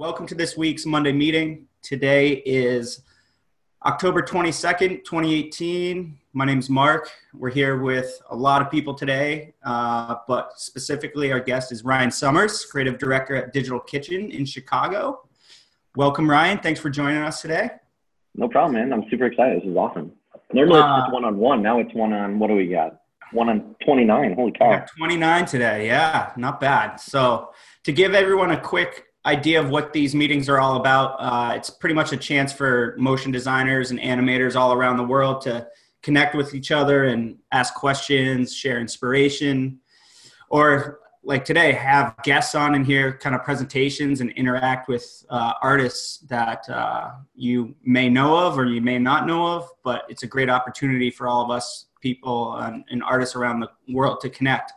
welcome to this week's Monday meeting. Today is October 22nd, 2018. My name is Mark. We're here with a lot of people today, uh, but specifically, our guest is Ryan Summers, creative director at Digital Kitchen in Chicago. Welcome, Ryan. Thanks for joining us today. No problem, man. I'm super excited. This is awesome. Normally uh, it's one on one. Now it's one on, what do we got? One on 29. Holy cow. 29 today. Yeah, not bad. So, to give everyone a quick idea of what these meetings are all about, uh, it's pretty much a chance for motion designers and animators all around the world to connect with each other and ask questions, share inspiration, or like today, have guests on and hear kind of presentations and interact with uh, artists that uh, you may know of or you may not know of. But it's a great opportunity for all of us people and, and artists around the world to connect.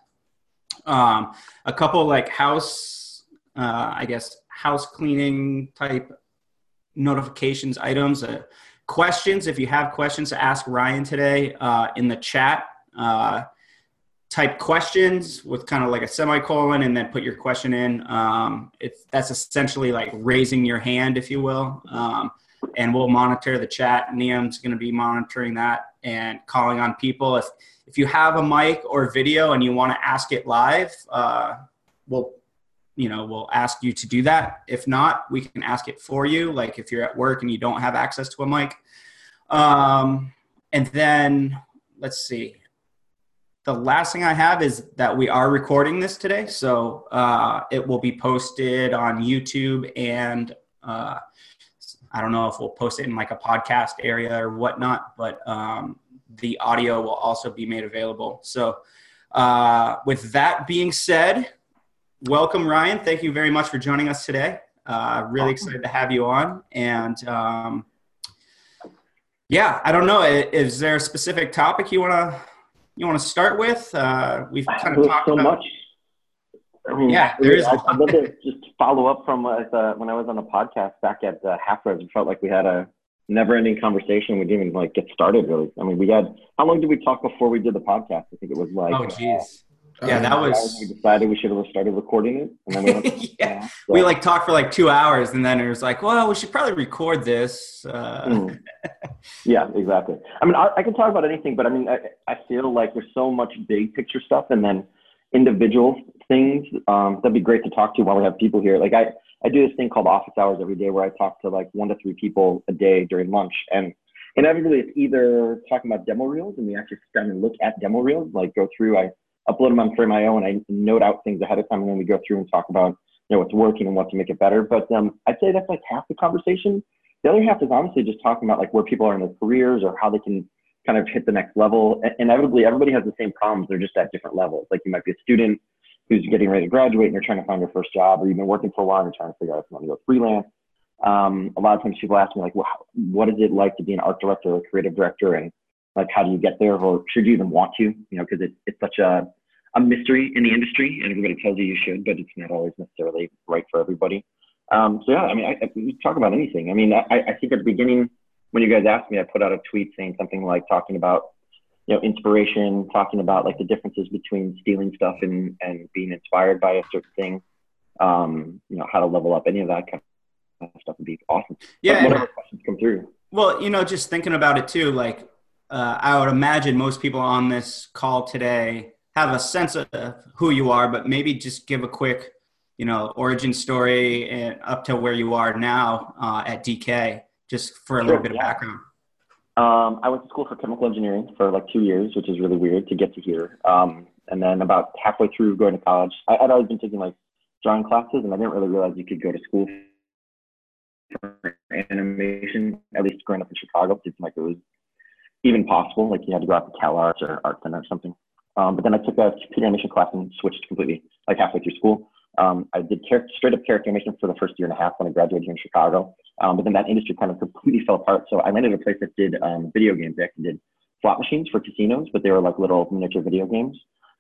Um, a couple like house, uh, I guess, house cleaning type notifications items. Uh, questions, if you have questions to ask Ryan today uh, in the chat, uh, type questions with kind of like a semicolon and then put your question in. Um, it's, that's essentially like raising your hand, if you will. Um, and we'll monitor the chat. Niam's going to be monitoring that and calling on people. If, if you have a mic or video and you want to ask it live, uh, we'll you know we'll ask you to do that. If not we can ask it for you like if you're at work and you don't have access to a mic. Um, and then let's see. The last thing i have is that we are recording this today so uh, it will be posted on youtube and uh, i don't know if we'll post it in like a podcast area or whatnot but um, the audio will also be made available. So uh, with that being said welcome, Ryan. Thank you very much for joining us today. Uh, really excited to have you on. And um, yeah, I don't know. Is there a specific topic you want to you want to start with? Uh, we've kind of talked so about. much. I mean, yeah, there is. I'd love to just follow up from uh, when I was on a podcast back at uh, Half Res. It felt like we had a never-ending conversation. We didn't even like get started really. I mean, we had how long did we talk before we did the podcast? I think it was like oh, jeez yeah, that was. We decided we should have started recording it, and then we went, yeah, so. we like talked for like two hours, and then it was like, well, we should probably record this. Uh... Mm. Yeah, exactly. I mean, I, I, can talk about anything, but I mean, I, I feel like there's so much big picture stuff, and then individual things. Um, that'd be great to talk to while we have people here. Like I, I do this thing called office hours every day, where I talk to like one to three people a day during lunch, and inevitably it's either talking about demo reels, and we actually sit down and look at demo reels, like go through. I upload them on Frame.io and I note out things ahead of time and then we go through and talk about you know what's working and what to make it better. But um, I'd say that's like half the conversation. The other half is honestly just talking about like where people are in their careers or how they can kind of hit the next level. Inevitably, everybody has the same problems. They're just at different levels. Like you might be a student who's getting ready to graduate and you're trying to find your first job, or you've been working for a while and you're trying to figure out if you want to go freelance. Um, a lot of times people ask me like, well, what is it like to be an art director or a creative director? And like, how do you get there? Or should you even want to, you know, because it, it's such a, a mystery in the industry, and everybody tells you you should, but it's not always necessarily right for everybody. Um, so yeah, I mean, I, I, we talk about anything. I mean, I, I think at the beginning when you guys asked me, I put out a tweet saying something like talking about you know inspiration, talking about like the differences between stealing stuff and and being inspired by a certain thing. Um, you know, how to level up any of that kind of stuff would be awesome. Yeah, whatever questions come through. Well, you know, just thinking about it too, like uh, I would imagine most people on this call today have a sense of who you are, but maybe just give a quick, you know, origin story and up to where you are now uh, at DK, just for a little bit of background. Um, I went to school for chemical engineering for like two years, which is really weird to get to here. Um, and then about halfway through going to college, I, would always been taking like drawing classes, and I didn't really realize you could go to school for animation. At least growing up in Chicago, it seemed like it was even possible. Like you had to go out to Cal Arts or Art Center or something. Um, but then I took a computer animation class and switched completely, like halfway through school. Um, I did char- straight up character animation for the first year and a half when I graduated here in Chicago. Um, but then that industry kind of completely fell apart. So I landed a place that did um, video games. They actually did slot machines for casinos, but they were like little miniature video games.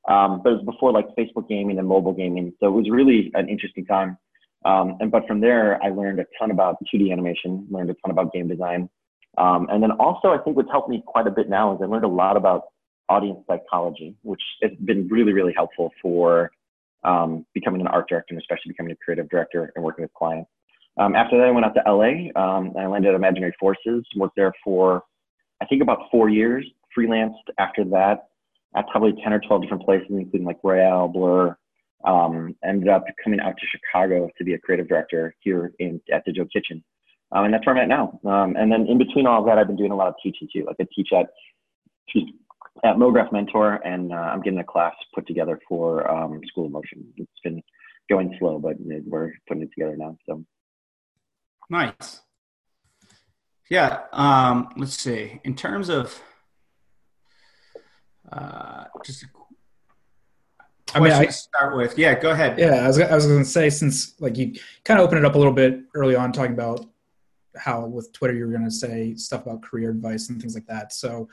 Um, but it was before like Facebook gaming and mobile gaming. So it was really an interesting time. Um, and but from there, I learned a ton about 2D animation, learned a ton about game design. And then also, I think what's helped me quite a bit now is I learned a lot about audience psychology, which has been really, really helpful for um, becoming an art director and especially becoming a creative director and working with clients. Um, after that, I went out to LA. Um, I landed at Imaginary Forces, worked there for, I think, about four years, freelanced after that at probably 10 or 12 different places, including like Royale, Blur. Um, ended up coming out to Chicago to be a creative director here in, at Digital Kitchen. Um, and that's where I'm at now. Um, and then in between all of that, I've been doing a lot of teaching too. Like I teach at, at MoGraph Mentor, and uh, I'm getting a class put together for um, School of Motion. It's been going slow, but we're putting it together now. So nice. Yeah. Um, let's see. In terms of uh, just I mean, I start with. Yeah, go ahead. Yeah, I was, I was going to say since like you kind of opened it up a little bit early on, talking about how with Twitter you were going to say stuff about career advice and things like that. So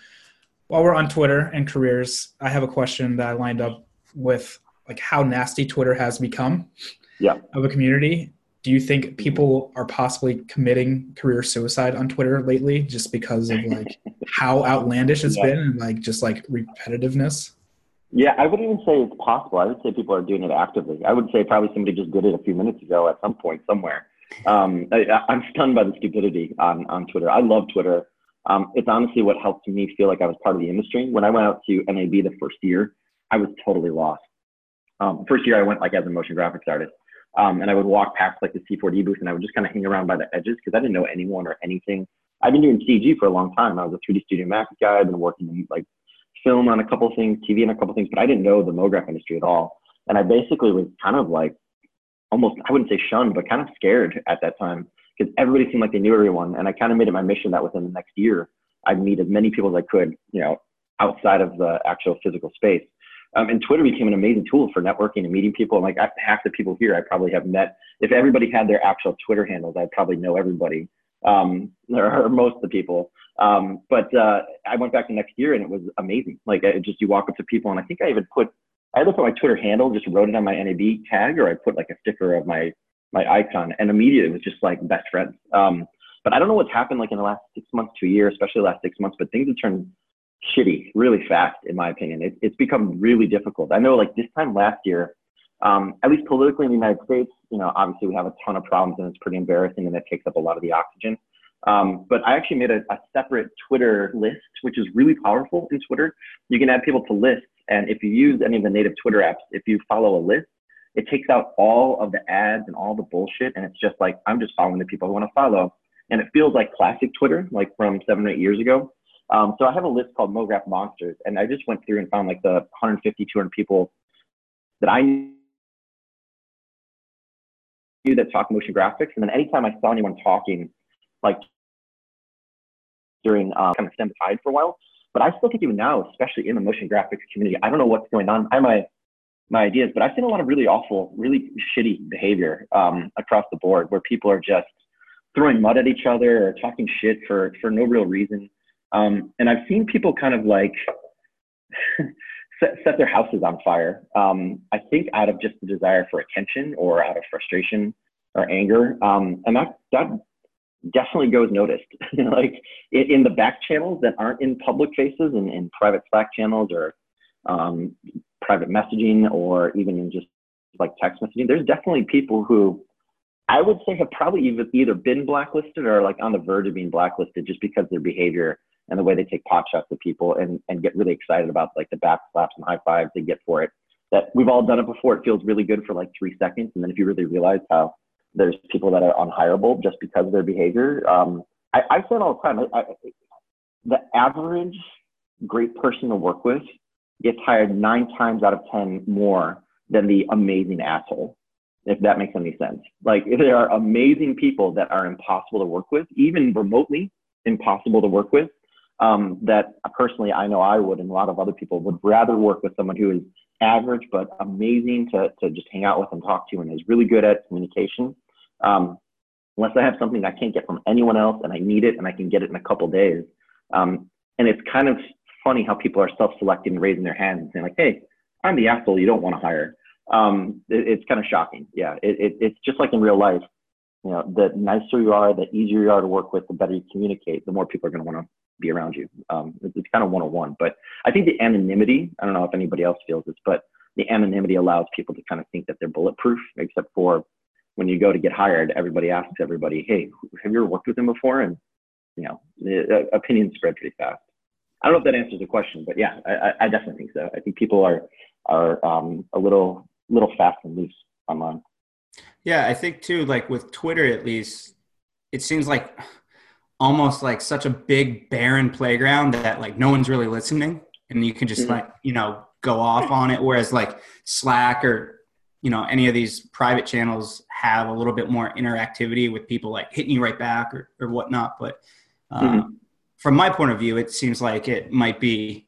while we're on Twitter and careers, I have a question that I lined up with like how nasty Twitter has become. Yeah. Of a community. Do you think people are possibly committing career suicide on Twitter lately just because of like how outlandish it's yeah. been and like just like repetitiveness? Yeah, I wouldn't even say it's possible. I would say people are doing it actively. I would say probably somebody just did it a few minutes ago at some point somewhere. Um, I, am stunned by the stupidity on, on Twitter. I love Twitter. Um, it's honestly what helped me feel like I was part of the industry. When I went out to NAB the first year, I was totally lost. Um, first year I went like as a motion graphics artist, um, and I would walk past like the C4D booth, and I would just kind of hang around by the edges because I didn't know anyone or anything. I've been doing CG for a long time. I was a 3D Studio Max guy. I've been working in like film on a couple things, TV on a couple things, but I didn't know the MoGraph industry at all. And I basically was kind of like almost, I wouldn't say shunned, but kind of scared at that time because everybody seemed like they knew everyone. And I kind of made it my mission that within the next year, I'd meet as many people as I could, you know, outside of the actual physical space. Um, and Twitter became an amazing tool for networking and meeting people. And like half the people here, I probably have met. If everybody had their actual Twitter handles, I'd probably know everybody, um, or, most of the people. Um, but uh, I went back the next year and it was amazing. Like just you walk up to people and I think I even put I looked at my Twitter handle, just wrote it on my NAB tag, or I put like a sticker of my my icon, and immediately it was just like best friends. Um, but I don't know what's happened like in the last six months to a year, especially the last six months. But things have turned shitty really fast, in my opinion. It, it's become really difficult. I know like this time last year, um, at least politically in the United States, you know, obviously we have a ton of problems and it's pretty embarrassing and it takes up a lot of the oxygen. Um, but I actually made a, a, separate Twitter list, which is really powerful in Twitter. You can add people to lists. And if you use any of the native Twitter apps, if you follow a list, it takes out all of the ads and all the bullshit. And it's just like, I'm just following the people I want to follow. And it feels like classic Twitter, like from seven or eight years ago. Um, so I have a list called MoGraph Monsters. And I just went through and found like the 150, 200 people that I knew that talk motion graphics. And then anytime I saw anyone talking, like during um, kind of stem tide for a while. But I still think even now, especially in the motion graphics community, I don't know what's going on. I have my ideas, but I've seen a lot of really awful, really shitty behavior um, across the board where people are just throwing mud at each other or talking shit for for no real reason. Um, and I've seen people kind of like set, set their houses on fire. Um, I think out of just the desire for attention or out of frustration or anger. Um, and that that definitely goes noticed. like in, in, the back channels that aren't in public faces and in private Slack channels or um, private messaging or even in just like text messaging, there's definitely people who I would say have probably either, either been blacklisted or like on the verge of being blacklisted just because their behavior and the way they take pot shots at people and, and get really excited about like the back slaps and high fives they get for it. That we've all done it before. It feels really good for like three seconds. And then if you really realize how there's people that are unhireable just because of their behavior. Um, I, I say it all the time. I, I, the average great person to work with gets hired nine times out of 10 more than the amazing asshole, if that makes any sense. Like, there are amazing people that are impossible to work with, even remotely impossible to work with, um, that personally I know I would, and a lot of other people would rather work with someone who is average but amazing to, to just hang out with and talk to and is really good at communication. Um, unless I have something I can't get from anyone else and I need it and I can get it in a couple days. Um, and it's kind of funny how people are self-selecting and raising their hands and saying like, "Hey, I'm the asshole you don't want to hire." Um, it, it's kind of shocking. Yeah, it, it, it's just like in real life. You know, the nicer you are, the easier you are to work with, the better you communicate, the more people are going to want to be around you. Um, it's, it's kind of one on one. But I think the anonymity. I don't know if anybody else feels this, but the anonymity allows people to kind of think that they're bulletproof, except for when you go to get hired, everybody asks everybody, "Hey, have you ever worked with him before?" And you know, the uh, opinions spread pretty fast. I don't know if that answers the question, but yeah, I, I definitely think so. I think people are are um, a little little fast and loose online. Yeah, I think too. Like with Twitter, at least, it seems like almost like such a big barren playground that like no one's really listening, and you can just mm-hmm. like you know go off on it. Whereas like Slack or you know any of these private channels have a little bit more interactivity with people like hitting you right back or, or whatnot but uh, mm-hmm. from my point of view it seems like it might be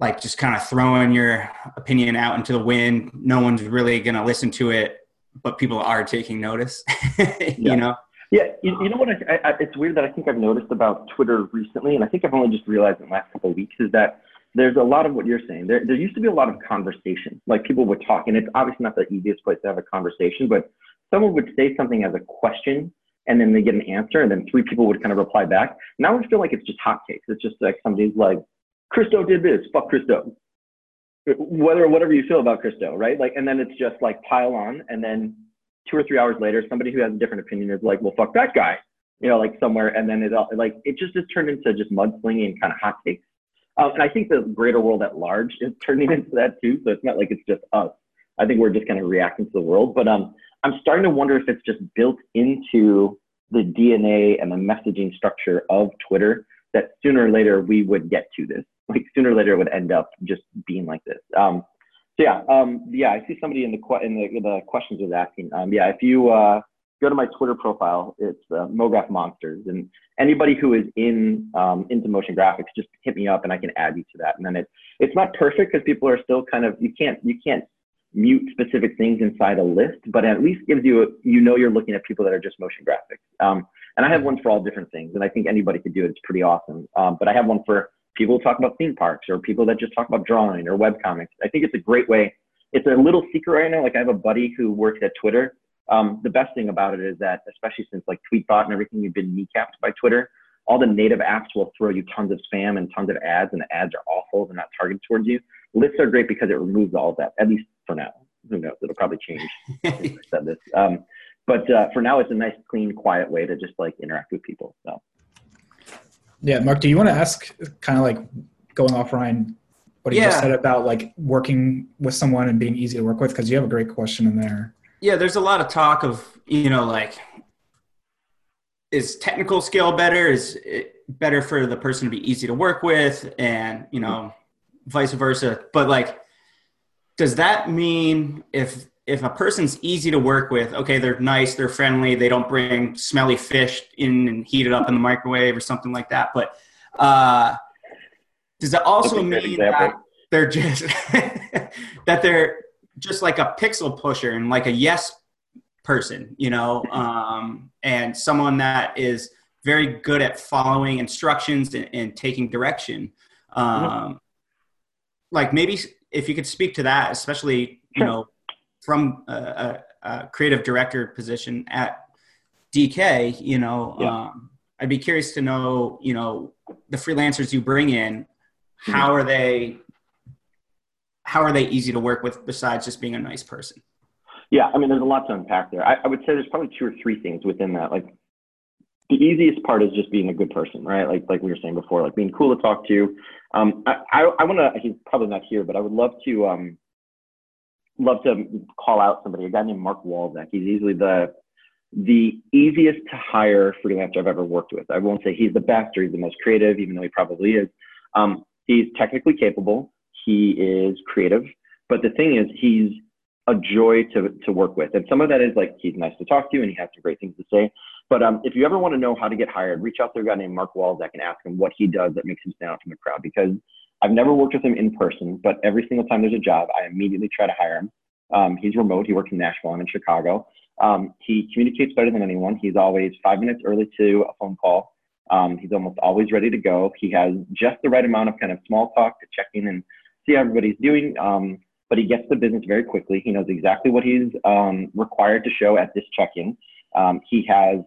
like just kind of throwing your opinion out into the wind no one's really going to listen to it but people are taking notice you yeah. know yeah you, you know what I, I, it's weird that i think i've noticed about twitter recently and i think i've only just realized in the last couple of weeks is that there's a lot of what you're saying. There, there used to be a lot of conversation. Like people would talk, and it's obviously not the easiest place to have a conversation, but someone would say something as a question, and then they get an answer, and then three people would kind of reply back. Now I feel like it's just hot takes. It's just like somebody's like, Chris Do did this, fuck Chris Do. Whether whatever you feel about Chris Do, right? Like, and then it's just like pile on, and then two or three hours later, somebody who has a different opinion is like, well, fuck that guy, you know, like somewhere, and then it all like it just is turned into just mudslinging and kind of hot takes um, and I think the greater world at large is turning into that too. So it's not like it's just us. I think we're just kind of reacting to the world. But um, I'm starting to wonder if it's just built into the DNA and the messaging structure of Twitter that sooner or later we would get to this. Like sooner or later it would end up just being like this. Um, so yeah, um, yeah, I see somebody in the in the, the questions was asking. Um, yeah, if you uh, go to my Twitter profile. It's uh, MoGraph Monsters, and anybody who is in um, into motion graphics, just hit me up and I can add you to that. And then it it's not perfect because people are still kind of you can't you can't mute specific things inside a list, but at least gives you a, you know you're looking at people that are just motion graphics. Um, and I have ones for all different things, and I think anybody could do it. It's pretty awesome. Um, but I have one for people who talk about theme parks or people that just talk about drawing or web comics. I think it's a great way. It's a little secret right now. Like I have a buddy who works at Twitter um, the best thing about it is that, especially since like Tweetbot and everything, you've been kneecapped by Twitter. All the native apps will throw you tons of spam and tons of ads, and the ads are awful. They're not targeted towards you. Lists are great because it removes all of that, at least for now. Who knows? It'll probably change. I said this. Um, but uh, for now, it's a nice, clean, quiet way to just like interact with people. So. Yeah, Mark, do you want to ask kind of like going off Ryan what he yeah. just said about like working with someone and being easy to work with? Because you have a great question in there yeah, there's a lot of talk of you know like is technical skill better? Is it better for the person to be easy to work with, and you know, vice versa. But like, does that mean if if a person's easy to work with, okay, they're nice, they're friendly, they don't bring smelly fish in and heat it up in the microwave or something like that. But uh, does that also mean that they're just that they're just like a pixel pusher and like a yes person, you know, um, and someone that is very good at following instructions and, and taking direction. Um, mm-hmm. Like maybe if you could speak to that, especially you know from a, a, a, creative director position at DK, you know, yeah. um, I'd be curious to know, you know, the freelancers you bring in, how mm-hmm. are they how are they easy to work with besides just being a nice person? Yeah, I mean, there's a lot to unpack there. I, I would say there's probably two or three things within that. Like, the easiest part is just being a good person, right? Like, like we were saying before, like being cool to talk to. Um, I, I, I want to. He's probably not here, but I would love to, um, love to call out somebody. A guy named Mark Walzak. He's easily the the easiest to hire freelancer I've ever worked with. I won't say he's the best or he's the most creative, even though he probably is. Um, he's technically capable he is creative. But the thing is, he's a joy to, to work with. And some of that is like he's nice to talk to and he has some great things to say. But um, if you ever want to know how to get hired, reach out to a guy named Mark Walzak can ask him what he does that makes him stand out from the crowd. Because I've never worked with him in person, but every single time there's a job, I immediately try to hire him. Um, he's remote. He works in Nashville. I'm in Chicago. Um, he communicates better than anyone. He's always five minutes early to a phone call. Um, he's almost always ready to go. He has just the right amount of kind of small talk to check in and see how everybody's doing. Um, but he gets the business very quickly. He knows exactly what he's um, required to show at this check-in. Um, he has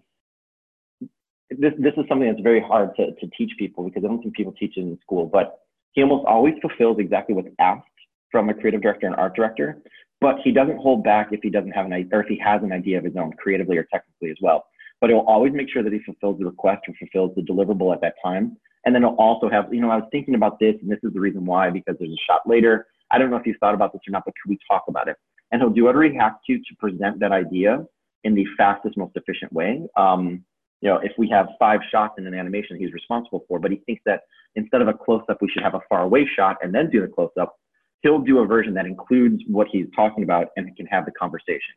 this. This is something that's very hard to, to teach people because I don't think people teach it in school. But he almost always fulfills exactly what's asked from a creative director and art director. but he doesn't hold back if he doesn't have an idea or if he has an idea of his own creatively or technically as well. But he'll always make sure that he fulfills the request or fulfills the deliverable at that time. And then he'll also have, you know, I was thinking about this and this is the reason why, because there's a shot later. I don't know if you've thought about this or not, but could we talk about it? And he'll do whatever he has to to present that idea in the fastest, most efficient way. Um, you know, if we have five shots in an animation he's responsible for, but he thinks that instead of a close up, we should have a far away shot and then do the close up, he'll do a version that includes what he's talking about and can have the conversation.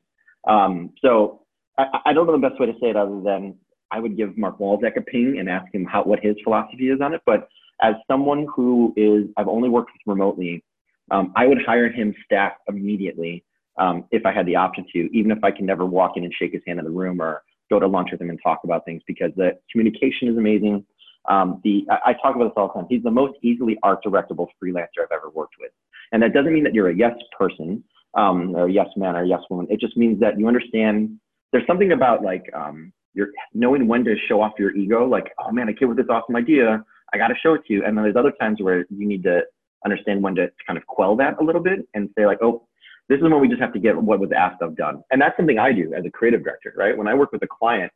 Um, so I, I, don't know the best way to say it other than I would give Mark Walzak a ping and ask him how, what his philosophy is on it. But as someone who is, I've only worked with remotely, um, I would hire him staff immediately um, if I had the option to, even if I can never walk in and shake his hand in the room or go to lunch with him and talk about things because the communication is amazing. Um, the I, I, talk about this all the time. He's the most easily art directable freelancer I've ever worked with, and that doesn't mean that you're a yes person um, or a yes man or a yes woman. It just means that you understand. There's something about like um, you're knowing when to show off your ego. Like, oh man, I came with this awesome idea. I got to show it to you. And then there's other times where you need to understand when to kind of quell that a little bit and say like, oh, this is when we just have to get what was asked of done. And that's something I do as a creative director, right? When I work with a client,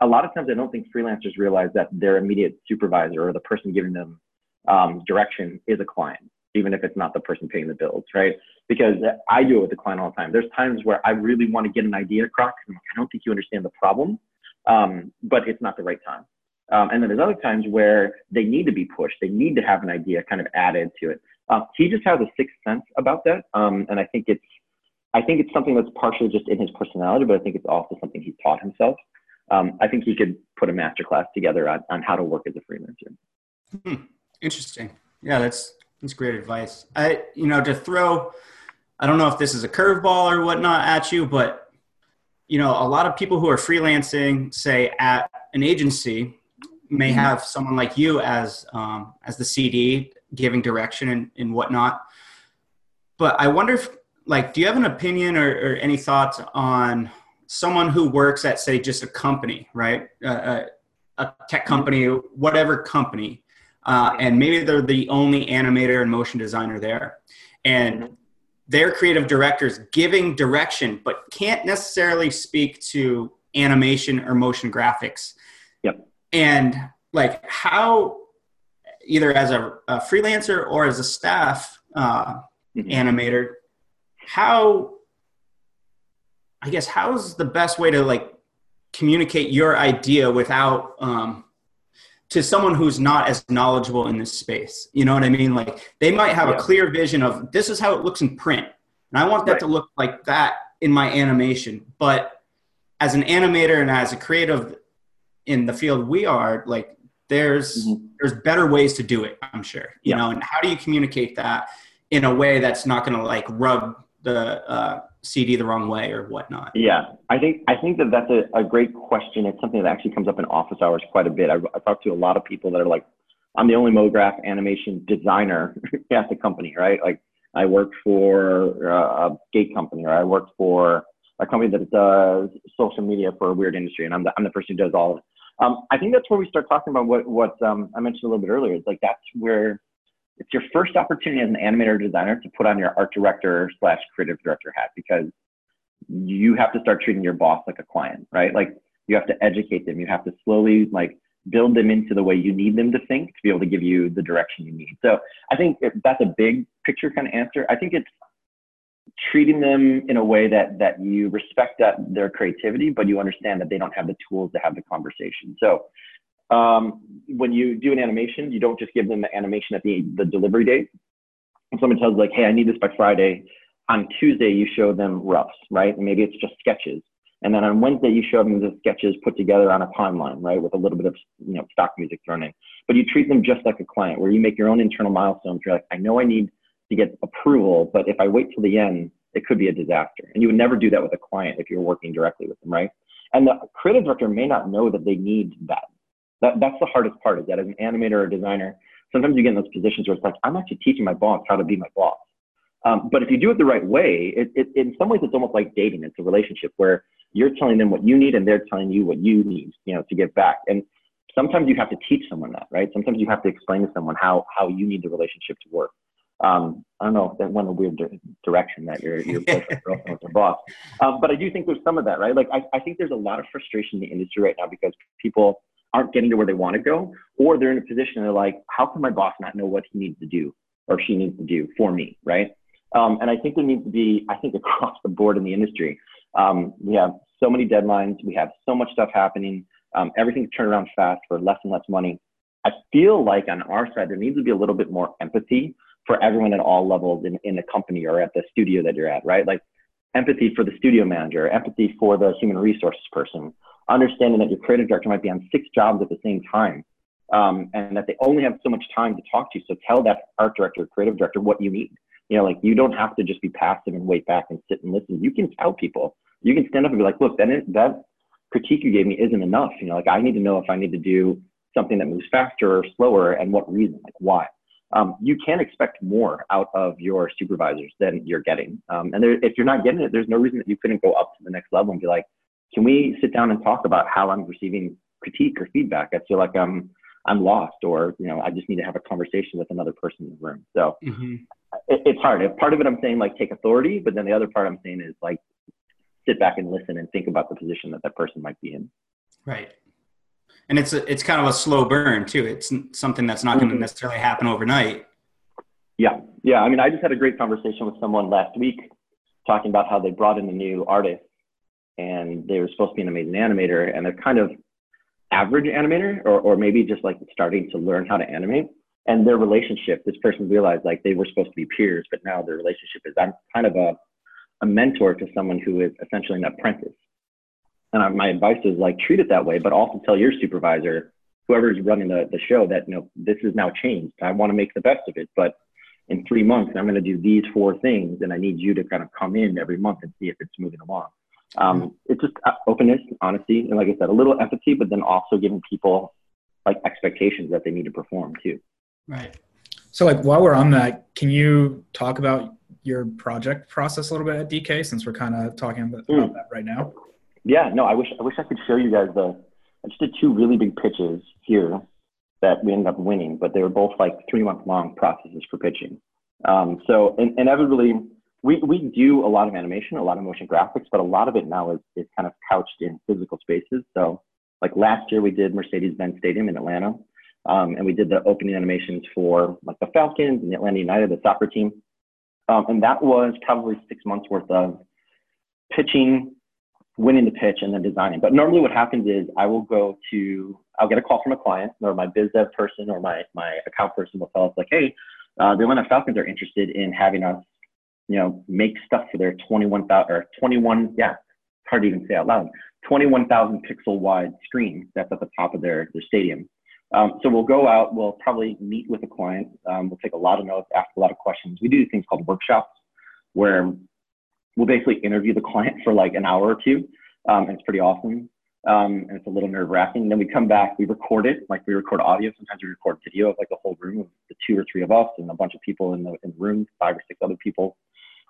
a lot of times I don't think freelancers realize that their immediate supervisor or the person giving them um, direction is a client, even if it's not the person paying the bills, right? Because I do it with the client all the time. There's times where I really want to get an idea across. I don't think you understand the problem, um, but it's not the right time. Um, and then there's other times where they need to be pushed. They need to have an idea kind of added to it. Uh, he just has a sixth sense about that, um, and I think it's I think it's something that's partially just in his personality, but I think it's also something he's taught himself. Um, I think he could put a master class together on, on how to work as a freelancer. Hmm. Interesting. Yeah, that's that's great advice. I you know to throw, I don't know if this is a curveball or whatnot at you, but you know a lot of people who are freelancing, say at an agency, may mm-hmm. have someone like you as um, as the CD giving direction and, and whatnot. But I wonder if like, do you have an opinion or, or any thoughts on someone who works at, say, just a company, right? Uh, a, a tech company, whatever company, uh, and maybe they're the only animator and motion designer there, and their creative directors giving direction, but can't necessarily speak to animation or motion graphics. Yep. And like how, either as a, a freelancer or as a staff uh, mm-hmm. animator, how i guess how's the best way to like communicate your idea without um, to someone who's not as knowledgeable in this space you know what i mean like they might have yeah. a clear vision of this is how it looks in print and i want that right. to look like that in my animation but as an animator and as a creative in the field we are like there's mm-hmm. there's better ways to do it i'm sure you yeah. know and how do you communicate that in a way that's not going to like rub the uh, CD the wrong way or whatnot? Yeah, I think I think that that's a, a great question. It's something that actually comes up in office hours quite a bit. I, I talk to a lot of people that are like, I'm the only MoGraph animation designer at the company, right? Like I work for uh, a skate company or I work for a company that does social media for a weird industry, and I'm the, I'm the person who does all of it. Um, I think that's where we start talking about what what um, I mentioned a little bit earlier. It's like that's where it's your first opportunity as an animator or designer to put on your art director slash creative director hat because you have to start treating your boss like a client, right? Like you have to educate them. You have to slowly like build them into the way you need them to think to be able to give you the direction you need. So I think that's a big picture kind of answer. I think it's treating them in a way that that you respect that their creativity, but you understand that they don't have the tools to have the conversation. So um, when you do an animation, you don't just give them the animation at the, the delivery date. If someone tells like, hey, I need this by Friday, on Tuesday you show them roughs, right? And maybe it's just sketches. And then on Wednesday you show them the sketches put together on a timeline, right, with a little bit of you know stock music thrown in. But you treat them just like a client, where you make your own internal milestones. You're like, I know I need to get approval, but if I wait till the end, it could be a disaster. And you would never do that with a client if you're working directly with them, right? And the creative director may not know that they need that. That, that's the hardest part is that as an animator or designer, sometimes you get in those positions where it's like, I'm actually teaching my boss how to be my boss. Um, but if you do it the right way, it, it, in some ways, it's almost like dating. It's a relationship where you're telling them what you need and they're telling you what you need, you know, to get back. And sometimes you have to teach someone that, right? Sometimes you have to explain to someone how, how you need the relationship to work. Um, I don't know if that went a weird di- direction that your your boyfriend girlfriend their boss, um, but I do think there's some of that, right? Like I, I think there's a lot of frustration in the industry right now because people aren't getting to where they want to go, or they're in a position they're like, how can my boss not know what he needs to do or she needs to do for me, right? Um, and I think there needs to be, I think across the board in the industry, um, we have so many deadlines, we have so much stuff happening, um, everything's turned around fast for less and less money. I feel like on our side there needs to be a little bit more empathy for everyone at all levels in, in the company or at the studio that you're at, right? Like empathy for the studio manager, empathy for the human resources person, understanding that your creative director might be on six jobs at the same time um, and that they only have so much time to talk to you. So tell that art director, creative director what you need. You know, like you don't have to just be passive and wait back and sit and listen. You can tell people. You can stand up and be like, look, that, is, that critique you gave me isn't enough. You know, like I need to know if I need to do something that moves faster or slower and what reason, like why. Um, you can expect more out of your supervisors than you're getting. Um, and there, if you're not getting it, there's no reason that you couldn't go up to the next level and be like, can we sit down and talk about how I'm receiving critique or feedback? I feel like I'm I'm lost, or you know, I just need to have a conversation with another person in the room. So mm-hmm. it, it's hard. Part of it, I'm saying like take authority, but then the other part I'm saying is like sit back and listen and think about the position that that person might be in. Right. And it's a, it's kind of a slow burn too. It's something that's not going to mm-hmm. necessarily happen overnight. Yeah, yeah. I mean, I just had a great conversation with someone last week talking about how they brought in a new artist and they were supposed to be an amazing animator and they're kind of average animator or, or maybe just like starting to learn how to animate. And their relationship this person realized like they were supposed to be peers but now their relationship is i'm kind of a, a mentor to someone who is essentially an apprentice. And I, my advice is like treat it that way but also tell your supervisor whoever's running the, the show that you know this is now changed. I want to make the best of it but in three months i'm going to do these four things and i need you to kind of come in every month and see if it's moving along um, mm-hmm. it's just uh, openness, honesty, and like I said, a little empathy, but then also giving people like expectations that they need to perform too. Right. So, like, while we're on that, can you talk about your project process a little bit at DK since we're kind of talking about, mm. that right now? Yeah. No, I wish I wish I could show you guys the. I just did two really big pitches here that we ended up winning, but they were both like three month long processes for pitching. Um, so, and, inevitably we, we do a lot of animation, a lot of motion graphics, but a lot of it now is, is kind of couched in physical spaces. So like last year we did Mercedes-Benz Stadium in Atlanta. Um, and we did the opening animations for like the Falcons and the Atlanta United, the soccer team. Um, and that was probably six months worth of pitching, winning the pitch, and then designing. But normally what happens is I will go to, I'll get a call from a client or my biz dev person or my, my account person will tell us like, hey, uh, the Atlanta Falcons are interested in having us you know, make stuff for their 21,000 or 21, yeah, it's hard to even say out loud, 21,000 pixel wide screen that's at the top of their, their stadium. Um, so we'll go out, we'll probably meet with a client, um, we'll take a lot of notes, ask a lot of questions. We do things called workshops where we'll basically interview the client for like an hour or two. Um, and it's pretty awesome. Um, and it's a little nerve wracking. Then we come back, we record it, like we record audio. Sometimes we record video of like a whole room of the two or three of us and a bunch of people in the, in the room, five or six other people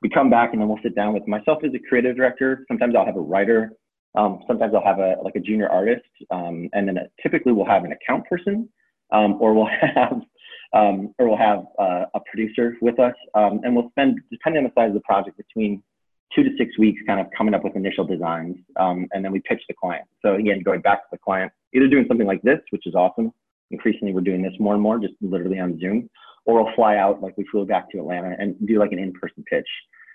we come back and then we'll sit down with myself as a creative director. Sometimes I'll have a writer. Um, sometimes I'll have a like a junior artist, um, and then typically we'll have an account person, um, or we'll have um, or we'll have uh, a producer with us, um, and we'll spend depending on the size of the project between two to six weeks, kind of coming up with initial designs, um, and then we pitch the client. So again, going back to the client, either doing something like this, which is awesome. Increasingly, we're doing this more and more, just literally on Zoom, or we'll fly out, like we flew back to Atlanta and do like an in-person pitch.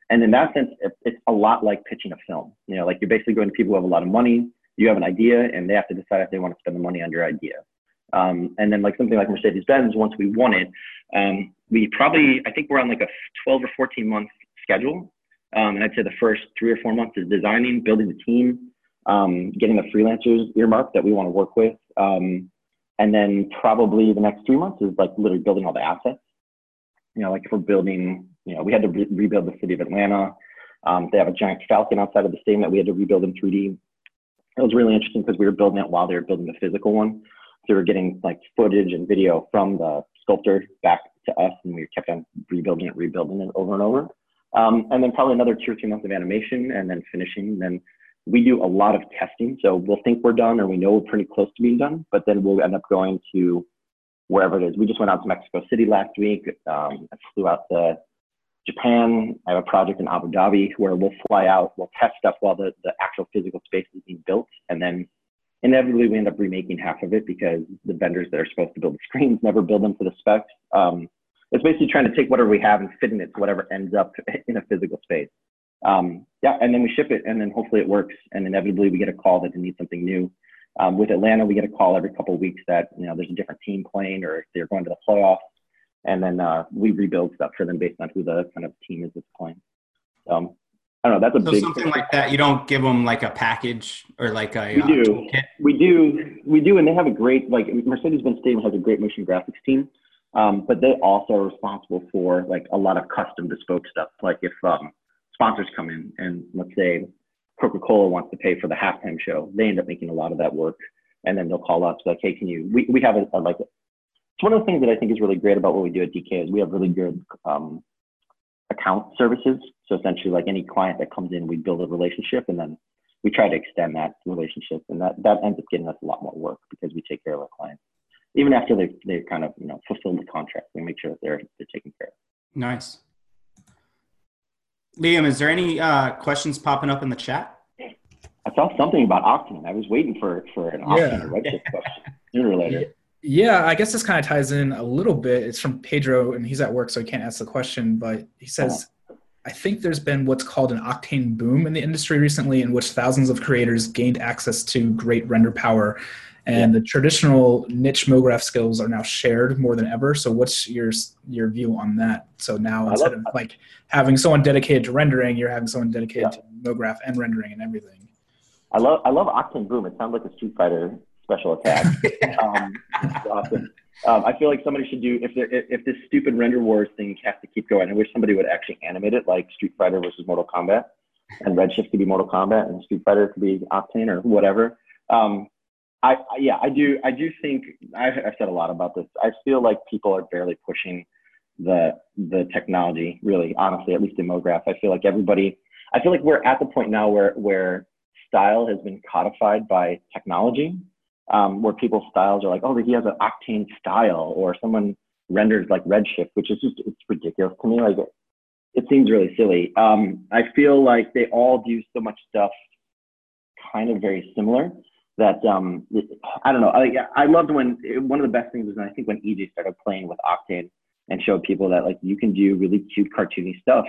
And in that sense, it's a lot like pitching a film. You know, like you're basically going to people who have a lot of money, you have an idea, and they have to decide if they want to spend the money on your idea. Um, and then like something like Mercedes Benz, once we won it, um, we probably, I think we're on like a 12 or 14 month schedule. Um, and I'd say the first three or four months is designing, building the team, um, getting the freelancers earmarked that we want to work with. Um, and then probably the next three months is like literally building all the assets. You know, like if we're building, you know, we had to re- rebuild the city of Atlanta. Um, they have a giant falcon outside of the stadium that we had to rebuild in 3D. It was really interesting because we were building it while they were building the physical one. So we were getting like footage and video from the sculptor back to us, and we kept on rebuilding it, rebuilding it over and over. Um, and then probably another two or three months of animation, and then finishing. Then we do a lot of testing. So we'll think we're done, or we know we're pretty close to being done, but then we'll end up going to wherever it is. We just went out to Mexico City last week. Um, I flew out to Japan. I have a project in Abu Dhabi where we'll fly out, we'll test stuff while the, the actual physical space is being built. And then inevitably we end up remaking half of it because the vendors that are supposed to build the screens never build them to the specs. Um, it's basically trying to take whatever we have and fit in it to whatever ends up in a physical space. Um, yeah, and then we ship it and then hopefully it works. And inevitably we get a call that they need something new. Um, with Atlanta, we get a call every couple of weeks that, you know, there's a different team playing or they're going to the playoffs and then uh, we rebuild stuff for them based on who the kind of team is that's playing. Um, I don't know. That's a so big something like that. You don't give them like a package or like a. We uh, do. We do. We do, and they have a great like Mercedes-Benz Stadium has a great motion graphics team, um, but they also are responsible for like a lot of custom bespoke stuff. Like if um, sponsors come in and let's say Coca-Cola wants to pay for the halftime show, they end up making a lot of that work, and then they'll call us like, hey, can you? We we have a, a like it's one of the things that I think is really great about what we do at DK is we have really good um, account services. So essentially, like any client that comes in, we build a relationship, and then we try to extend that relationship, and that that ends up getting us a lot more work because we take care of our clients, even after they they kind of you know fulfill the contract. We make sure that they're they're taken care of. Nice. Liam, is there any uh, questions popping up in the chat? I saw something about Octane. I was waiting for for an Octane yeah. or Redshift question sooner or later. Yeah, I guess this kind of ties in a little bit. It's from Pedro, and he's at work, so he can't ask the question. But he says, I think there's been what's called an octane boom in the industry recently, in which thousands of creators gained access to great render power. And yeah. the traditional niche MoGraph skills are now shared more than ever. So, what's your your view on that? So now instead of like having someone dedicated to rendering, you're having someone dedicated yeah. to MoGraph and rendering and everything. I love I love Octane Boom. It sounds like a Street Fighter special attack. um, awesome. Um, I feel like somebody should do if if this stupid render wars thing has to keep going. I wish somebody would actually animate it like Street Fighter versus Mortal Kombat, and Redshift could be Mortal Kombat, and Street Fighter could be Octane or whatever. Um, I, I, yeah, I do. I do think I've, I've said a lot about this. I feel like people are barely pushing the the technology. Really, honestly, at least in MoGraph, I feel like everybody. I feel like we're at the point now where where style has been codified by technology um, where people's styles are like, oh, he has an octane style, or someone renders like Redshift, which is just it's ridiculous to me. Like it, it seems really silly. Um, I feel like they all do so much stuff kind of very similar that um, I don't know. I, I loved when one of the best things was I think when EJ started playing with Octane and showed people that like you can do really cute cartoony stuff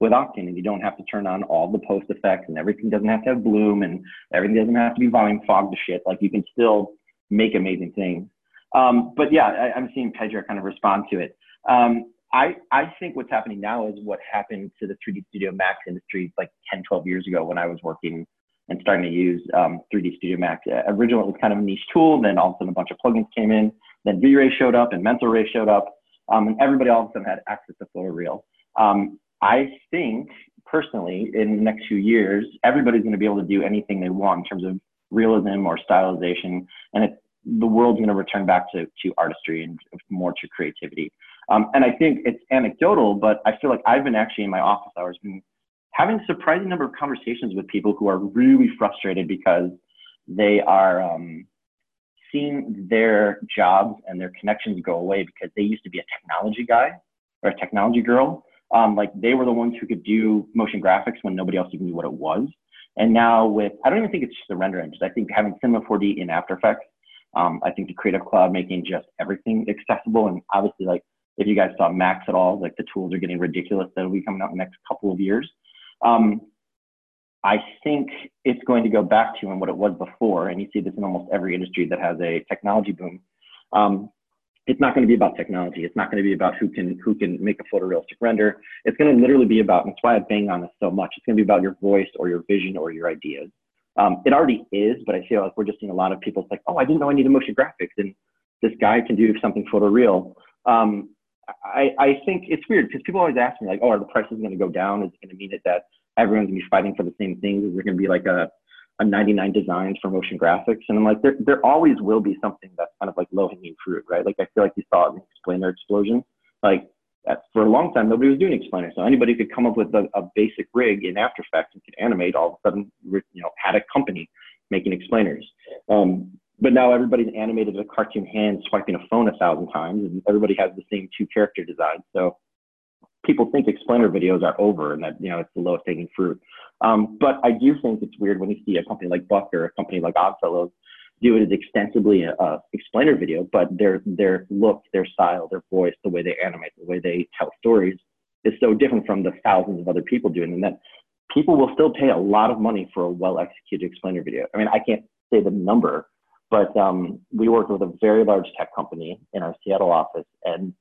with Octane and you don't have to turn on all the post effects and everything doesn't have to have bloom and everything doesn't have to be volume fog to shit. Like you can still make amazing things. Um, but yeah, I, am seeing Pedro kind of respond to it. Um, I, I think what's happening now is what happened to the 3D Studio Max industry like 10, 12 years ago when I was working and starting to use um, 3D Studio Max. Uh, originally, it was kind of a niche tool. Then all of a sudden, a bunch of plugins came in. Then V-Ray showed up and Mental Ray showed up. Um, and everybody all of a sudden had access to photoreal. Um, I think personally, in the next few years, everybody's going to be able to do anything they want in terms of realism or stylization, and it, the world's going to return back to, to artistry and more to creativity. Um, and I think it's anecdotal, but I feel like I've been actually in my office hours been having a surprising number of conversations with people who are really frustrated because they are um, seeing their jobs and their connections go away because they used to be a technology guy or a technology girl um, like they were the ones who could do motion graphics when nobody else even knew what it was. And now with, I don't even think it's just the render engines. I think having Cinema 4D in After Effects, um, I think the Creative Cloud making just everything accessible. And obviously, like if you guys saw Max at all, like the tools are getting ridiculous that'll be coming out in the next couple of years. Um, I think it's going to go back to what it was before, and you see this in almost every industry that has a technology boom. Um, it's not going to be about technology. It's not going to be about who can who can make a photorealistic render. It's going to literally be about, and that's why I bang on this so much. It's going to be about your voice or your vision or your ideas. Um, it already is, but I feel like we're just seeing a lot of people. It's like, oh, I didn't know I needed motion graphics, and this guy can do something photoreal. Um, I, I think it's weird because people always ask me like, oh, are the prices going to go down? Is it going to mean that everyone's to be fighting for the same things? Is there going to be like a a 99 designs for motion graphics. And I'm like, there, there always will be something that's kind of like low hanging fruit, right? Like I feel like you saw it in explainer explosion. Like for a long time, nobody was doing explainer. So anybody could come up with a, a basic rig in After Effects and could animate all of a sudden, you know, had a company making explainers. Um, but now everybody's animated a cartoon hand swiping a phone a thousand times, and everybody has the same two character design. So people think explainer videos are over and that you know it's the lowest hanging fruit. Um, but I do think it's weird when you see a company like Buck or a company like Oddfellows do it as extensively a, a explainer video, but their their look, their style, their voice, the way they animate, the way they tell stories is so different from the thousands of other people doing, and that people will still pay a lot of money for a well executed explainer video. I mean, I can't say the number, but um, we worked with a very large tech company in our Seattle office, and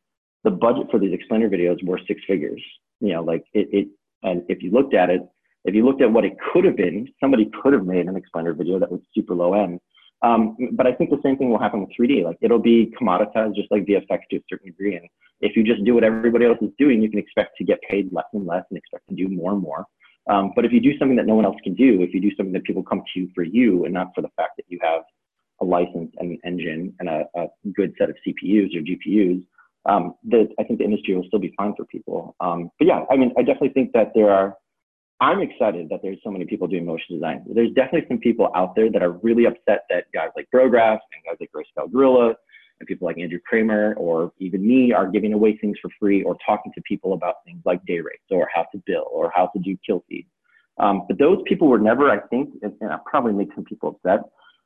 the budget for these explainer videos were six figures. You know, like it, it and if you looked at it, if you looked at what it could have been, somebody could have made an explainer video that was super low end um, but I think the same thing will happen with 3D. Like it'll be commoditized just like VFX to a certain degree. And if you just do what everybody else is doing, you can expect to get paid less and less and expect to do more and more. Um, but if you do something that no one else can do, if you do something that people come to you for you and not for the fact that you have a license and an engine and a, a good set of CPUs or GPUs, um, that I think the industry will still be fine for people. Um, but yeah, I mean, I definitely think that there are I'm excited that there's so many people doing motion design. There's definitely some people out there that are really upset that guys like Brographs and guys like Grayscale Gorilla and people like Andrew Kramer or even me are giving away things for free or talking to people about things like day rates or how to bill or how to do kill feed. Um, but those people were never, I think, and, and I probably make some people upset.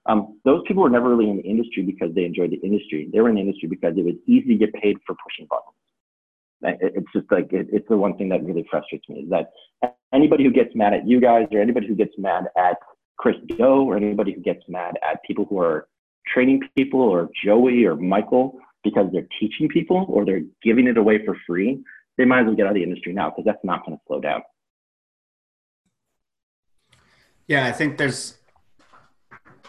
Um, those people were never really in the industry because they enjoyed the industry. They were in the industry because it was easy to get paid for pushing buttons it's just like it, it's the one thing that really frustrates me is that anybody who gets mad at you guys or anybody who gets mad at Chris Do or anybody who gets mad at people who are training people or Joey or Michael because they're teaching people or they're giving it away for free, they might as well get out of the industry now because that's not going to slow down. Yeah, I think there's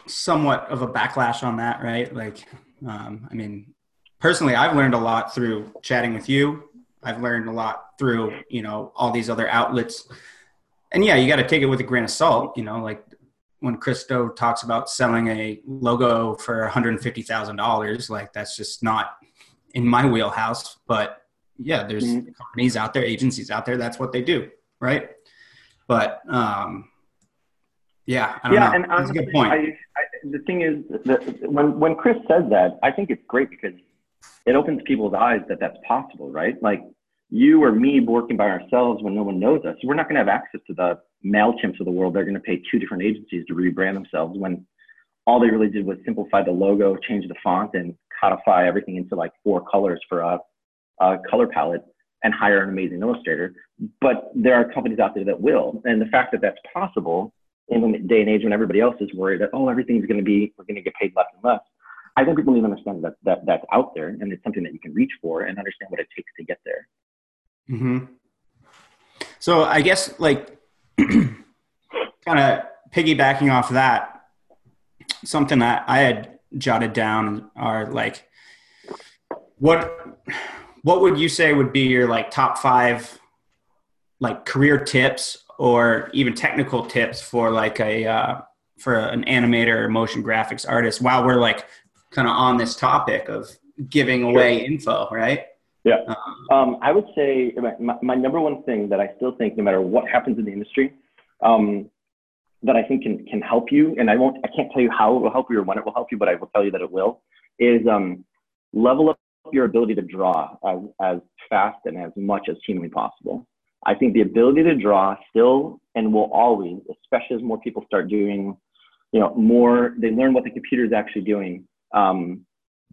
somewhat of a backlash on that, right? Like, um, I mean, personally, I've learned a lot through chatting with you I've learned a lot through, you know, all these other outlets. And yeah, you got to take it with a grain of salt, you know, like when Chris Do talks about selling a logo for $150,000, like that's just not in my wheelhouse. But yeah, there's mm-hmm. companies out there, agencies out there, that's what they do. Right. But, um, yeah, yeah, know. and that's honestly, a good point. I, I, the thing is that when, when Chris says that, I think it's great because it opens people's eyes that that's possible, right? Like you or me working by ourselves when no one knows us, we're not going to have access to the MailChimps of the world. They're going to pay two different agencies to rebrand themselves when all they really did was simplify the logo, change the font, and codify everything into like four colors for a, a color palette and hire an amazing illustrator. But there are companies out there that will. And the fact that that's possible in the day and age when everybody else is worried that, oh, everything's going to be, we're going to get paid less and less I think people need to understand that, that that's out there and it's something that you can reach for and understand what it takes to get there. hmm So I guess like kind of piggybacking off that, something that I had jotted down are like, what, what would you say would be your like top five, like career tips or even technical tips for like a, uh, for an animator or motion graphics artist while we're like kind of on this topic of giving away sure. info, right? Yeah. Um, um, I would say my, my, number one thing that I still think, no matter what happens in the industry, um, that I think can, can help you, and I won't, I can't tell you how it will help you or when it will help you, but I will tell you that it will, is um, level up your ability to draw as, as fast and as much as humanly possible. I think the ability to draw still and will always, especially as more people start doing, you know, more, they learn what the computer is actually doing um,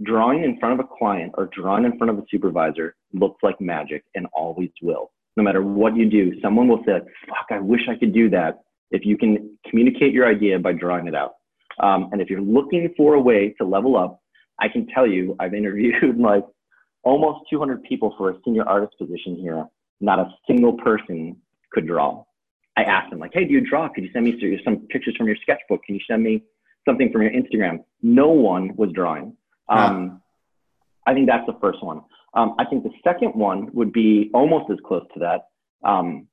drawing in front of a client or drawing in front of a supervisor looks like magic and always will. No matter what you do, someone will say, fuck, I wish I could do that. If you can communicate your idea by drawing it out. Um, and if you're looking for a way to level up, I can tell you, I've interviewed like almost 200 people for a senior artist position here. Not a single person could draw. I asked them like, hey, do you draw? Could you send me some pictures from your sketchbook? Can you send me something from your Instagram. No one was drawing. Um, I think that's the first one. Um, I think the second one would be almost as close to that. Um,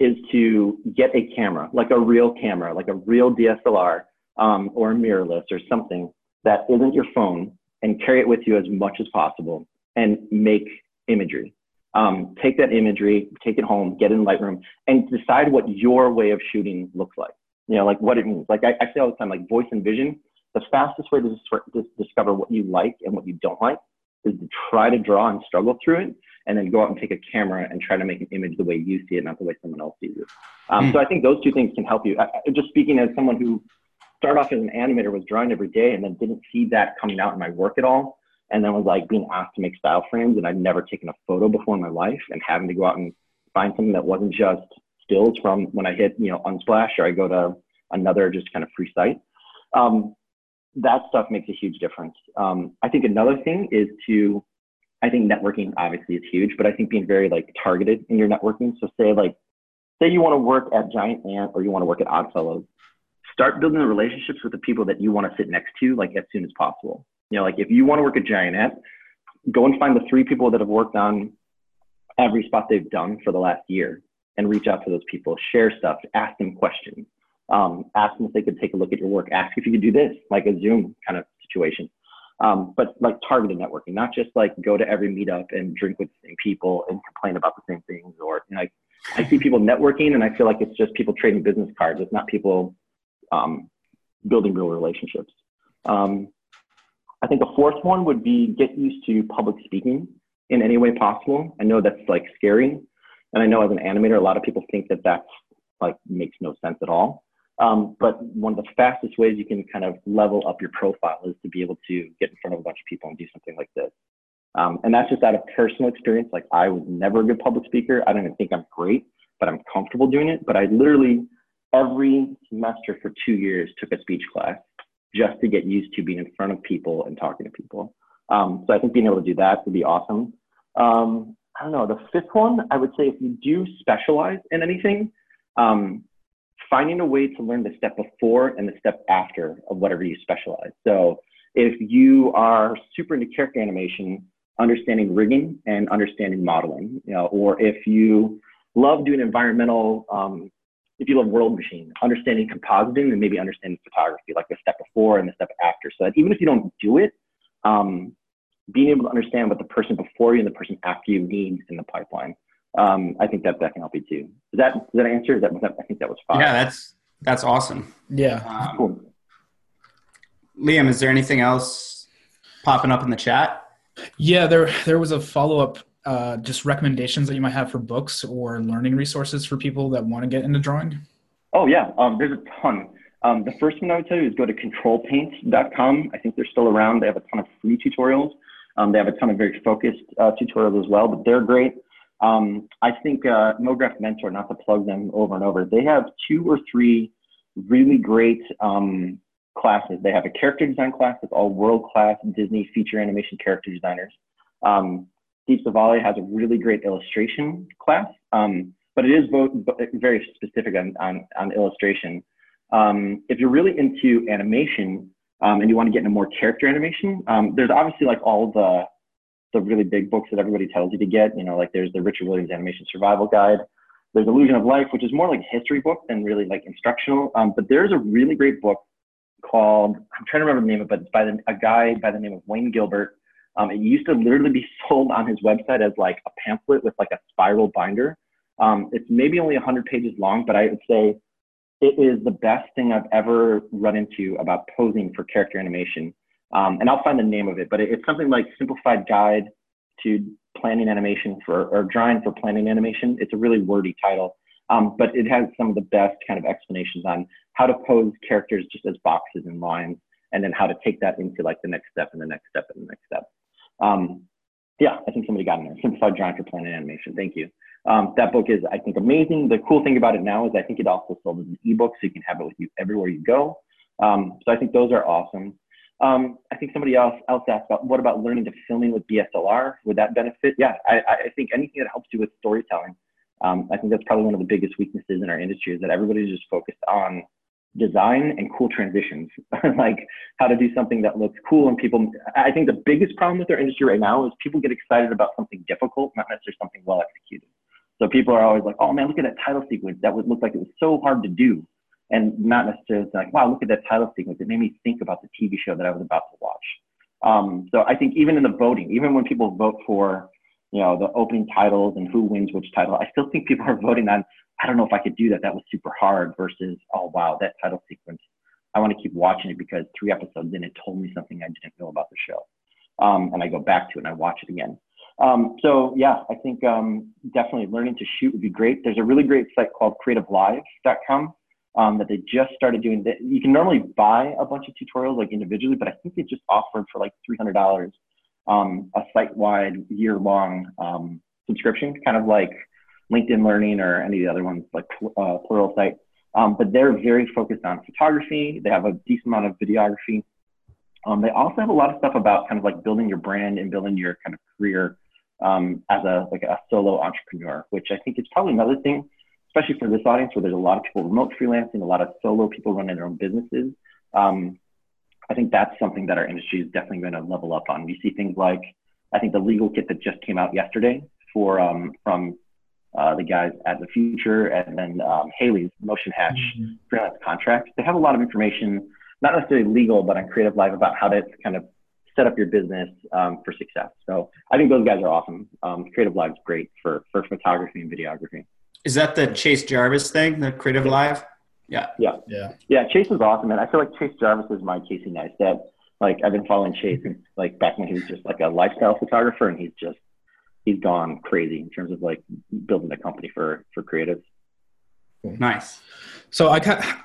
is to get a camera, like a real camera, like a real DSLR um, or a mirrorless or something that isn't your phone, and carry it with you as much as possible and make imagery. Um, take that imagery, take it home, get in Lightroom, and decide what your way of shooting looks like you know, like what it means. Like I, I say all the time, like voice and vision the fastest way to dis- discover what you like and what you don't like is to try to draw and struggle through it and then go out and take a camera and try to make an image the way you see it, not the way someone else sees it. Um, mm. So I think those two things can help you. I, just speaking as someone who started off as an animator, was drawing every day, and then didn't see that coming out in my work at all, and then was like being asked to make style frames, and I'd never taken a photo before in my life, and having to go out and find something that wasn't just stills from when I hit, you know, Unsplash or I go to another just kind of free site. Um, that stuff makes a huge difference. Um, I think another thing is to I think networking obviously is huge, but I think being very like targeted in your networking. So say like, say you want to work at Giant Ant or you want to work at Oddfellows, start building the relationships with the people that you want to sit next to like as soon as possible. You know, like if you want to work at Giant Ant, go and find the three people that have worked on every spot they've done for the last year and reach out to those people, share stuff, ask them questions, um, ask them if they could take a look at your work, ask if you could do this, like a Zoom kind of situation. Um, but like targeted networking, not just like go to every meetup and drink with the same people and complain about the same things. Or you know, like I see people networking, and I feel like it's just people trading business cards. It's not people um, building real relationships. Um, I think a fourth one would be get used to public speaking in any way possible. I know that's like scary, and I know as an animator, a lot of people think that that's like makes no sense at all. Um, but one of the fastest ways you can kind of level up your profile is to be able to get in front of a bunch of people and do something like this. Um, and that's just out of personal experience. Like I was never a good public speaker. I don't even think I'm great, but I'm comfortable doing it. But I literally every semester for two years took a speech class just to get used to being in front of people and talking to people. Um, so I think being able to do that would be awesome. Um, I don't know. The fifth one, I would say if you do specialize in anything, um, finding a way to learn the step before and the step after of whatever you specialize. So if you are super into character animation, understanding rigging and understanding modeling, you know, or if you love doing environmental, um, if you love world machine, understanding compositing and maybe understanding photography, like the step before and the step after. So that even if you don't do it, um, being able to understand what the person before you and the person after you needs in the pipeline um, I think that that can help you too. Does that does that answer? That, that I think that was fine. Yeah, that's that's awesome. Yeah. Um, cool. Liam, is there anything else popping up in the chat? Yeah, there there was a follow up. Uh, just recommendations that you might have for books or learning resources for people that want to get into drawing. Oh yeah, um, there's a ton. Um, the first one I would tell you is go to controlpaint.com. I think they're still around. They have a ton of free tutorials. Um, they have a ton of very focused uh, tutorials as well, but they're great. Um, I think uh, MoGraph Mentor, not to plug them over and over, they have two or three really great um, classes. They have a character design class with all world class Disney feature animation character designers. Um, Deep Savali has a really great illustration class, um, but it is both, very specific on, on, on illustration. Um, if you're really into animation um, and you want to get into more character animation, um, there's obviously like all the the really big books that everybody tells you to get. You know, like there's the Richard Williams Animation Survival Guide. There's Illusion of Life, which is more like a history book than really like instructional. Um, but there's a really great book called I'm trying to remember the name of it, but it's by the, a guy by the name of Wayne Gilbert. Um, it used to literally be sold on his website as like a pamphlet with like a spiral binder. Um, it's maybe only 100 pages long, but I would say it is the best thing I've ever run into about posing for character animation. Um, and I'll find the name of it, but it, it's something like Simplified Guide to Planning Animation for, or Drawing for Planning Animation. It's a really wordy title, um, but it has some of the best kind of explanations on how to pose characters just as boxes and lines, and then how to take that into like the next step and the next step and the next step. Um, yeah, I think somebody got in there. Simplified Drawing for Planning Animation. Thank you. Um, that book is, I think, amazing. The cool thing about it now is I think it also sold as an ebook, so you can have it with you everywhere you go. Um, so I think those are awesome. Um, I think somebody else else asked about what about learning to filming with DSLR? Would that benefit? Yeah, I, I think anything that helps you with storytelling. Um, I think that's probably one of the biggest weaknesses in our industry is that everybody's just focused on design and cool transitions, like how to do something that looks cool and people. I think the biggest problem with our industry right now is people get excited about something difficult, not necessarily something well executed. So people are always like, "Oh man, look at that title sequence. That would look like it was so hard to do." and not necessarily like, wow, look at that title sequence. It made me think about the TV show that I was about to watch. Um, so I think even in the voting, even when people vote for, you know, the opening titles and who wins which title, I still think people are voting on, I don't know if I could do that. That was super hard versus, oh, wow, that title sequence I want to keep watching it because three episodes in, it told me something I didn't know about the show. Um, and I go back to it and I watch it again. Um, so yeah, I think um, definitely learning to shoot would be great. There's a really great site called creativelive.com um, that they just started doing. That you can normally buy a bunch of tutorials like individually, but I think they just offered for like $300 um, a site-wide year-long um, subscription, kind of like LinkedIn Learning or any of the other ones like uh, Pluralsight. Um, but they're very focused on photography. They have a decent amount of videography. Um, they also have a lot of stuff about kind of like building your brand and building your kind of career um, as a like a solo entrepreneur, which I think is probably another thing, especially for this audience where there's a lot of people remote freelancing, a lot of solo people running their own businesses. Um, I think that's something that our industry is definitely going to level up on. We see things like I think the legal kit that just came out yesterday for um, from uh, the guys at the Futur, and then um, Hayley's Motion Hatch mm-hmm. freelance contracts. They have a lot of information, not necessarily legal, but on Creative Live about how to kind of set up your business um, for success. So I think those guys are awesome. Um, Creative Live is great for for photography and videography. Is that the Chase Jarvis thing, the Creative Live? Yeah. Yeah. Yeah. Yeah. Chase is awesome, and I feel like Chase Jarvis is my Casey Neistat. Like I've been following Chase since like back when he was just like a lifestyle photographer, and he's just he's gone crazy in terms of like building the company for for creatives. Nice. So I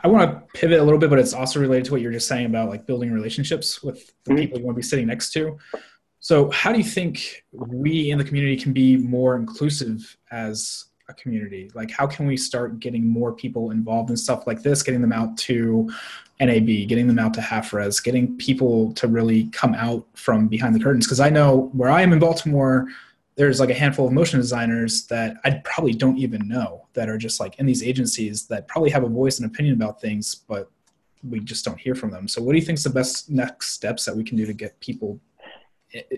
I want to pivot a little bit, but it's also related to what you're just saying about like building relationships with the mm-hmm. people you want to be sitting next to. So how do you think we in the community can be more inclusive as a community? Like how can we start getting more people involved in stuff like this, getting them out to NAB, getting them out to Half Rez, getting people to really come out from behind the curtains? Because I know where I am in Baltimore, there's like a handful of motion designers that I probably don't even know that are just like in these agencies that probably have a voice and opinion about things, but we just don't hear from them. So, what do you think is the best next steps that we can do to get people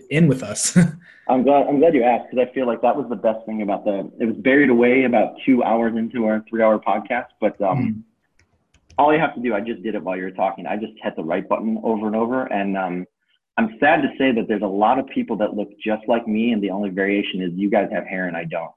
in with us? I'm glad I'm glad you asked because I feel like that was the best thing about the. It was buried away about two hours into our three-hour podcast, but um, mm. all you have to do, I just did it while you were talking. I just hit the right button over and over, and um, I'm sad to say that there's a lot of people that look just like me, and the only variation is you guys have hair and I don't.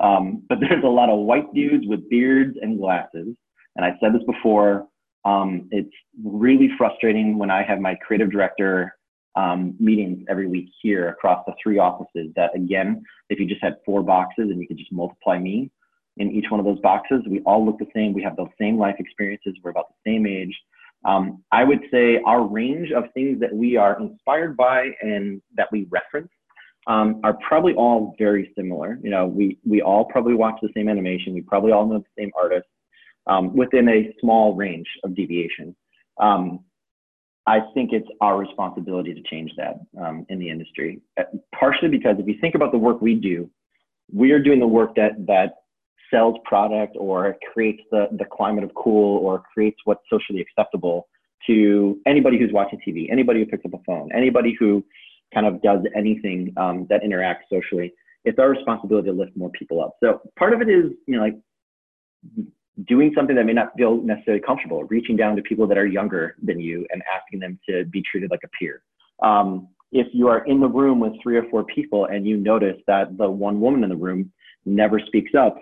Um, but there's a lot of white dudes with beards and glasses. And I said this before. Um, it's really frustrating when I have my creative director um, meetings every week here across the three offices. That again, if you just had four boxes and you could just multiply me in each one of those boxes, we all look the same. We have the same life experiences. We're about the same age. Um, I would say our range of things that we are inspired by and that we reference um, are probably all very similar. You know, we we all probably watch the same animation. We probably all know the same artist um, within a small range of deviation. Um, I think it's our responsibility to change that um, in the industry. Uh, partially because if you think about the work we do, we are doing the work that that sells product or creates the, the climate of cool or creates what's socially acceptable to anybody who's watching TV, anybody who picks up a phone, anybody who kind of does anything um, that interacts socially. It's our responsibility to lift more people up. So part of it is, you know, like doing something that may not feel necessarily comfortable, reaching down to people that are younger than you and asking them to be treated like a peer. Um, if you are in the room with three or four people and you notice that the one woman in the room never speaks up,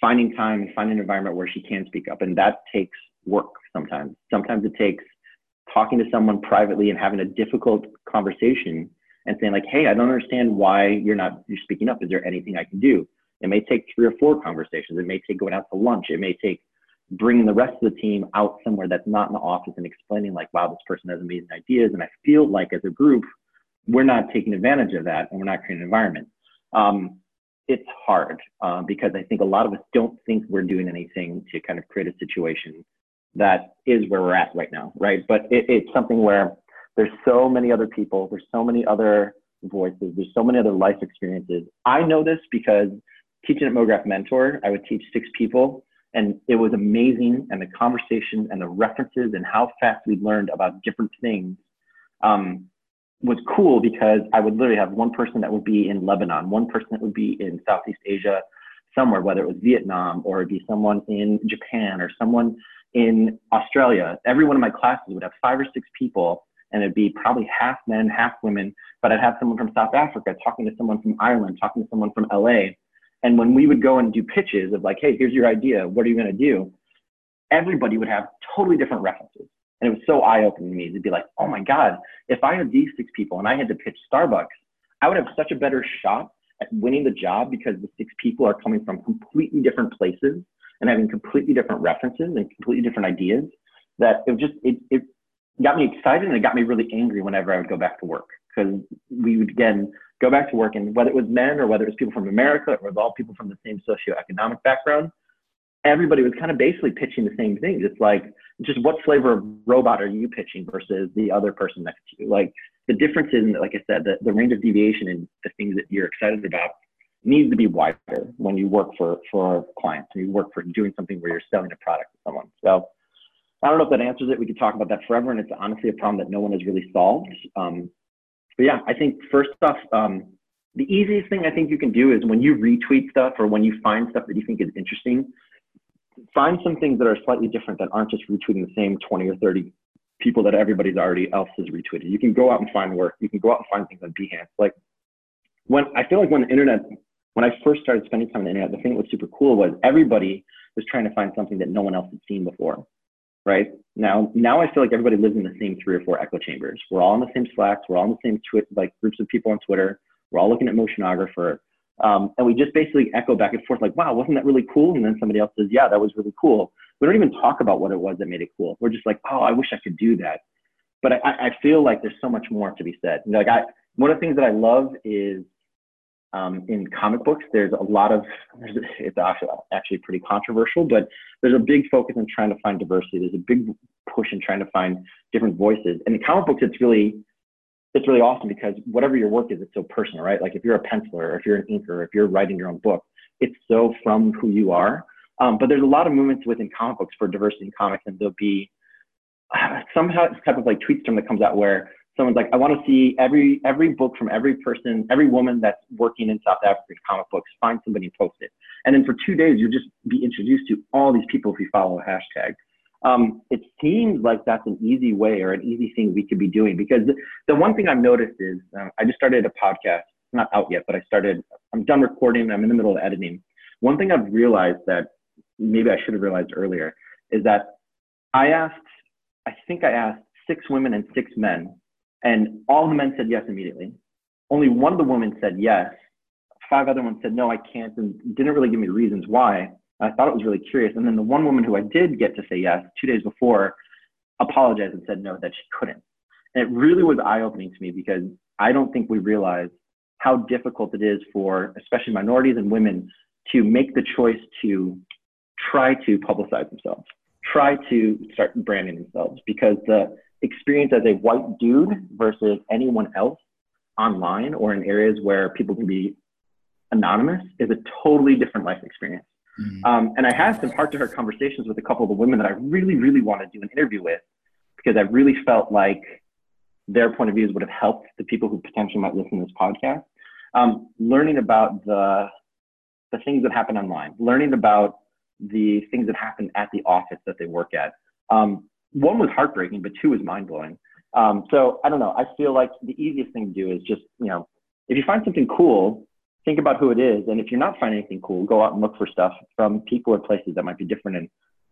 finding time and finding an environment where she can speak up. And that takes work sometimes. Sometimes it takes talking to someone privately and having a difficult conversation and saying like, hey, I don't understand why you're not you're speaking up. Is there anything I can do? It may take three or four conversations. It may take going out to lunch. It may take bringing the rest of the team out somewhere that's not in the office and explaining like, wow, this person has amazing ideas. And I feel like as a group, we're not taking advantage of that and we're not creating an environment. Um, it's hard uh, because I think a lot of us don't think we're doing anything to kind of create a situation that is where we're at right now, right? But it, it's something where there's so many other people, there's so many other voices, there's so many other life experiences. I know this because teaching at MoGraph Mentor, I would teach six people, and it was amazing. And the conversations and the references and how fast we learned about different things um, was cool because I would literally have one person that would be in Lebanon, one person that would be in Southeast Asia somewhere, whether it was Vietnam or it'd be someone in Japan or someone in Australia. Every one of my classes would have five or six people and it'd be probably half men, half women, but I'd have someone from South Africa talking to someone from Ireland, talking to someone from LA. And when we would go and do pitches of like, hey, here's your idea, what are you going to do? everybody would have totally different references. And it was so eye opening to me to be like, oh my God, if I had these six people and I had to pitch Starbucks, I would have such a better shot at winning the job because the six people are coming from completely different places and having completely different references and completely different ideas that it just, it, it got me excited and it got me really angry whenever I would go back to work because we would again go back to work and whether it was men or whether it was people from America or it was all people from the same socioeconomic background, everybody was kind of basically pitching the same things. It's like, just what flavor of robot are you pitching versus the other person next to you? Like the difference in, like I said, the, the range of deviation in the things that you're excited about needs to be wider when you work for, for clients and you work for doing something where you're selling a product to someone. So I don't know if that answers it. We could talk about that forever. And it's honestly a problem that no one has really solved. Um, but yeah, I think first off, um, the easiest thing I think you can do is when you retweet stuff or when you find stuff that you think is interesting, find some things that are slightly different that aren't just retweeting the same 20 or 30 people that everybody's already else has retweeted. You can go out and find work. You can go out and find things on Behance. Like when I feel like when the internet, when I first started spending time on the internet, the thing that was super cool was everybody was trying to find something that no one else had seen before. Right now, now I feel like everybody lives in the same three or four echo chambers. We're all in the same Slacks. We're all in the same twi- like groups of people on Twitter. We're all looking at Motionographer. Um, and we just basically echo back and forth like, wow, wasn't that really cool? And then somebody else says, yeah, that was really cool. We don't even talk about what it was that made it cool. We're just like, oh, I wish I could do that. But I, I feel like there's so much more to be said. Like I, one of the things that I love is um, in comic books, there's a lot of, it's actually, actually pretty controversial, but there's a big focus on trying to find diversity. There's a big push in trying to find different voices. And in comic books, it's really it's really awesome because whatever your work is, it's so personal, right? Like if you're a penciler, if you're an inker, if you're writing your own book, it's so from who you are. Um, but there's a lot of movements within comic books for diversity in comics, and there'll be uh, some type of like tweet storm that comes out where someone's like, I want to see every every book from every person, every woman that's working in South African comic books, find somebody and post it. And then for two days, you'll just be introduced to all these people if you follow a hashtag um, it seems like that's an easy way or an easy thing we could be doing because the, the one thing I've noticed is uh, I just started a podcast, not out yet, but I started, I'm done recording, I'm in the middle of editing. One thing I've realized that maybe I should have realized earlier is that I asked, I think I asked six women and six men, and all the men said yes immediately. Only one of the women said yes. Five other ones said no, I can't, and didn't really give me reasons why. I thought it was really curious. And then the one woman who I did get to say yes two days before apologized and said no, that she couldn't. And it really was eye opening to me because I don't think we realize how difficult it is for especially minorities and women to make the choice to try to publicize themselves, try to start branding themselves because the experience as a white dude versus anyone else online or in areas where people can be anonymous is a totally different life experience. Mm-hmm. Um, and I had some heart to heart conversations with a couple of the women that I really, really want to do an interview with because I really felt like their point of views would have helped the people who potentially might listen to this podcast. Um, learning about the, the things that happen online, learning about the things that happen at the office that they work at. Um, one was heartbreaking, but two was mind blowing. Um, so I don't know. I feel like the easiest thing to do is just, you know, if you find something cool, think about who it is. And if you're not finding anything cool, go out and look for stuff from people or places that might be different and,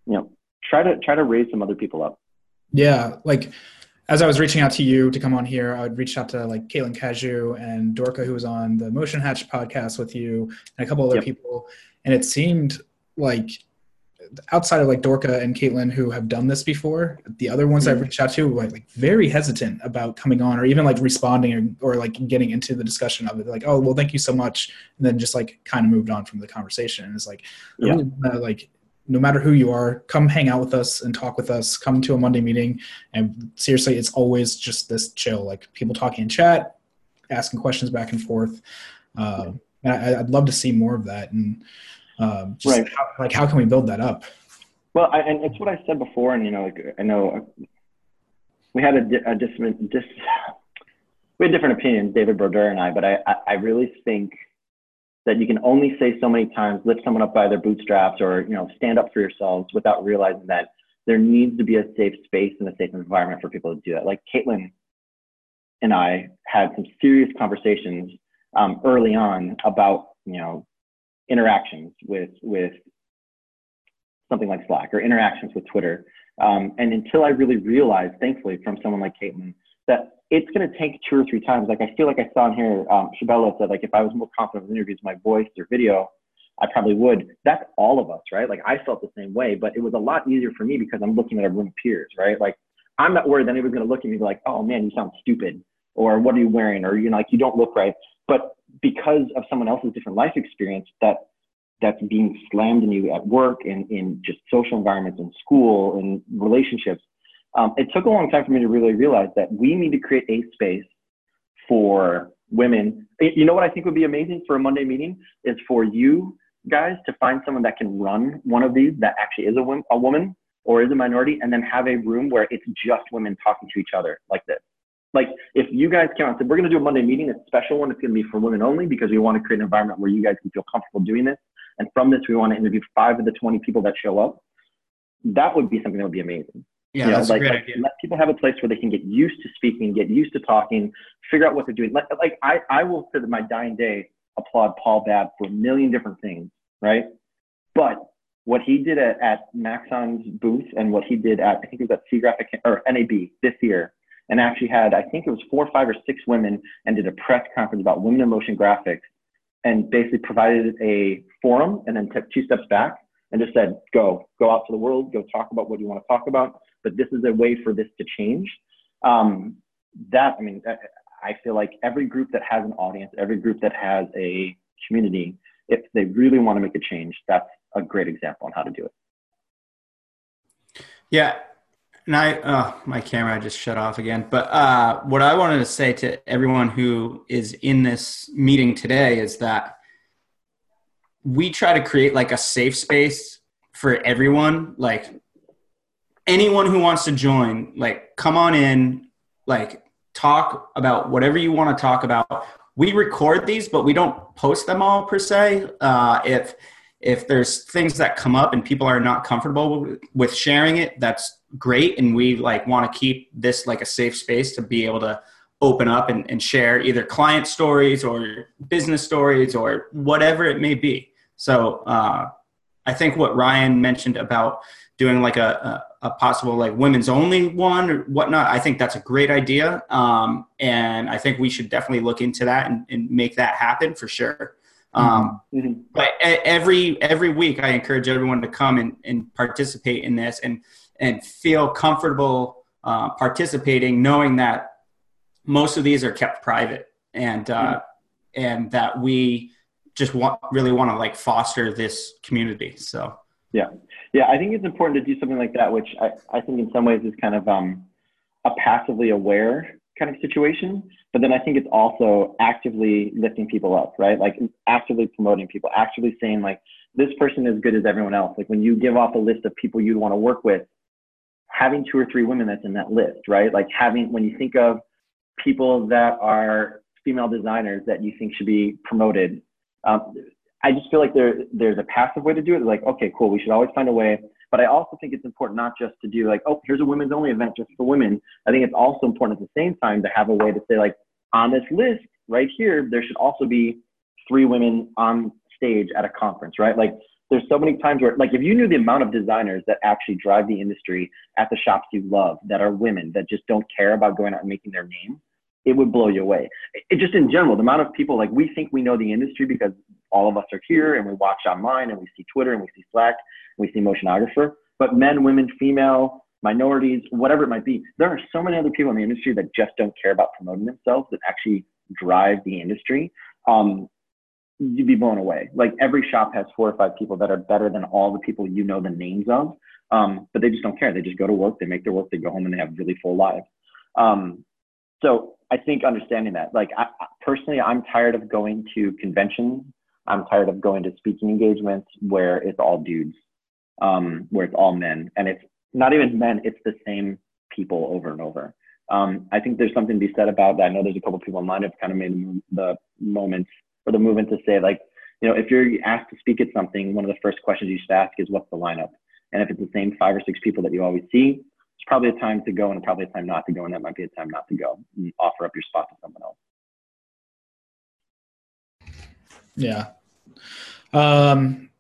you know, try to try to raise some other people up. Yeah. Like as I was reaching out to you to come on here, I would reach out to like Caitlin Cadieux and Dorca, who was on the Motion Hatch podcast with you and a couple other yep. people. And it seemed like outside of like Dorca and Caitlin who have done this before, the other ones mm-hmm. I've reached out to were like very hesitant about coming on or even like responding or, or like getting into the discussion of it. Like, oh, well, thank you so much. And then just like kind of moved on from the conversation. And it's like, yeah. really, uh, like, no matter who you are, come hang out with us and talk with us. Come to a Monday meeting. And seriously, it's always just this chill, like people talking in chat, asking questions back and forth. Uh, and I, would love to see more of that. And, um, right. how, like, how can we build that up? Well, I, and it's what I said before, and you know, like I know we had a, a dis, dis, we had different opinions, David Brodeur and I, but I, I, I really think that you can only say so many times, lift someone up by their bootstraps, or you know, stand up for yourselves, without realizing that there needs to be a safe space and a safe environment for people to do that. Like Caitlin and I had some serious conversations um, early on about you know interactions with with something like Slack or interactions with Twitter. Um, and until I really realized, thankfully, from someone like Caitlin, that it's going to take two or three times. Like I feel like I saw in here, um, Shabella said, like if I was more confident with interviews, my voice or video, I probably would. That's all of us, right? Like I felt the same way, but it was a lot easier for me because I'm looking at a room of peers, right? Like I'm not worried that anyone's going to look at me and be like, oh man, you sound stupid, or what are you wearing, or you know, like you don't look right. But because of someone else's different life experience, that that's being slammed in you at work and in just social environments in school and relationships. Um, it took a long time for me to really realize that we need to create a space for women. You know what I think would be amazing for a Monday meeting is for you guys to find someone that can run one of these that actually is a, a woman or is a minority and then have a room where it's just women talking to each other like this. Like if you guys and said, we're going to do a Monday meeting, a special one, it's going to be for women only because we want to create an environment where you guys can feel comfortable doing this. And from this, we want to interview five of the 20 people that show up. That would be something that would be amazing. Yeah, you know, that's like, a great like, idea. Let people have a place where they can get used to speaking, get used to talking, figure out what they're doing. Like, like I, I will, to my dying day, applaud Paul Babb for a million different things, right? But what he did at, at Maxon's booth and what he did at, I think it was at SIGGRAPH or NAB this year, and actually had, I think it was four, five, or six women and did a press conference about women in motion graphics and basically provided a forum and then took two steps back and just said, go, go out to the world, go talk about what you want to talk about. But this is a way for this to change. Um, that, I mean, I feel like every group that has an audience, every group that has a community, if they really want to make a change, that's a great example on how to do it. Yeah. And I, uh, my camera just shut off again. But uh, what I wanted to say to everyone who is in this meeting today is that we try to create like a safe space for everyone. Like anyone who wants to join, like come on in, like talk about whatever you want to talk about. We record these, but we don't post them all per se. Uh, if if there's things that come up and people are not comfortable with sharing it, that's great. And we like want to keep this like a safe space to be able to open up and, and share either client stories or business stories or whatever it may be. So uh, I think what Ryan mentioned about doing like a, a, a, possible like women's only one or whatnot, I think that's a great idea. Um, and I think we should definitely look into that and, and make that happen for sure. Um, mm-hmm. But every every week, I encourage everyone to come and, and participate in this and and feel comfortable uh, participating, knowing that most of these are kept private and uh, mm-hmm. and that we just want really want to like foster this community. So yeah, yeah, I think it's important to do something like that, which I, I think in some ways is kind of um, a passively aware kind of situation. But then I think it's also actively lifting people up, right? Like actively promoting people, actively saying like this person is good as everyone else. Like when you give off a list of people you want to work with, having two or three women that's in that list, right? Like having when you think of people that are female designers that you think should be promoted. Um, I just feel like there there's a passive way to do it. Like, okay, cool. We should always find a way but I also think it's important not just to do like, oh, here's a women's only event just for women. I think it's also important at the same time to have a way to say like, on this list right here, there should also be three women on stage at a conference, right? Like there's so many times where like if you knew the amount of designers that actually drive the industry at the shops you love that are women that just don't care about going out and making their name it would blow you away it just in general the amount of people like we think we know the industry because all of us are here and we watch online and we see twitter and we see slack and we see motionographer, but men, women, female, minorities, whatever it might be, there are so many other people in the industry that just don't care about promoting themselves that actually drive the industry. Um, you'd be blown away. Like every shop has four or five people that are better than all the people you know the names of, um, but they just don't care. They just go to work, they make their work, they go home, and they have really full lives. Um, so I think understanding that, like I, personally, I'm tired of going to conventions. I'm tired of going to speaking engagements where it's all dudes um, where it's all men, and it's not even men; it's the same people over and over. Um, I think there's something to be said about that. I know there's a couple people online have kind of made the moment or the movement to say like, you know, if you're asked to speak at something, one of the first questions you should ask is what's the lineup, and if it's the same five or six people that you always see, it's probably a time to go and probably a time not to go, and that might be a time not to go and offer up your spot to someone else. Yeah. Um,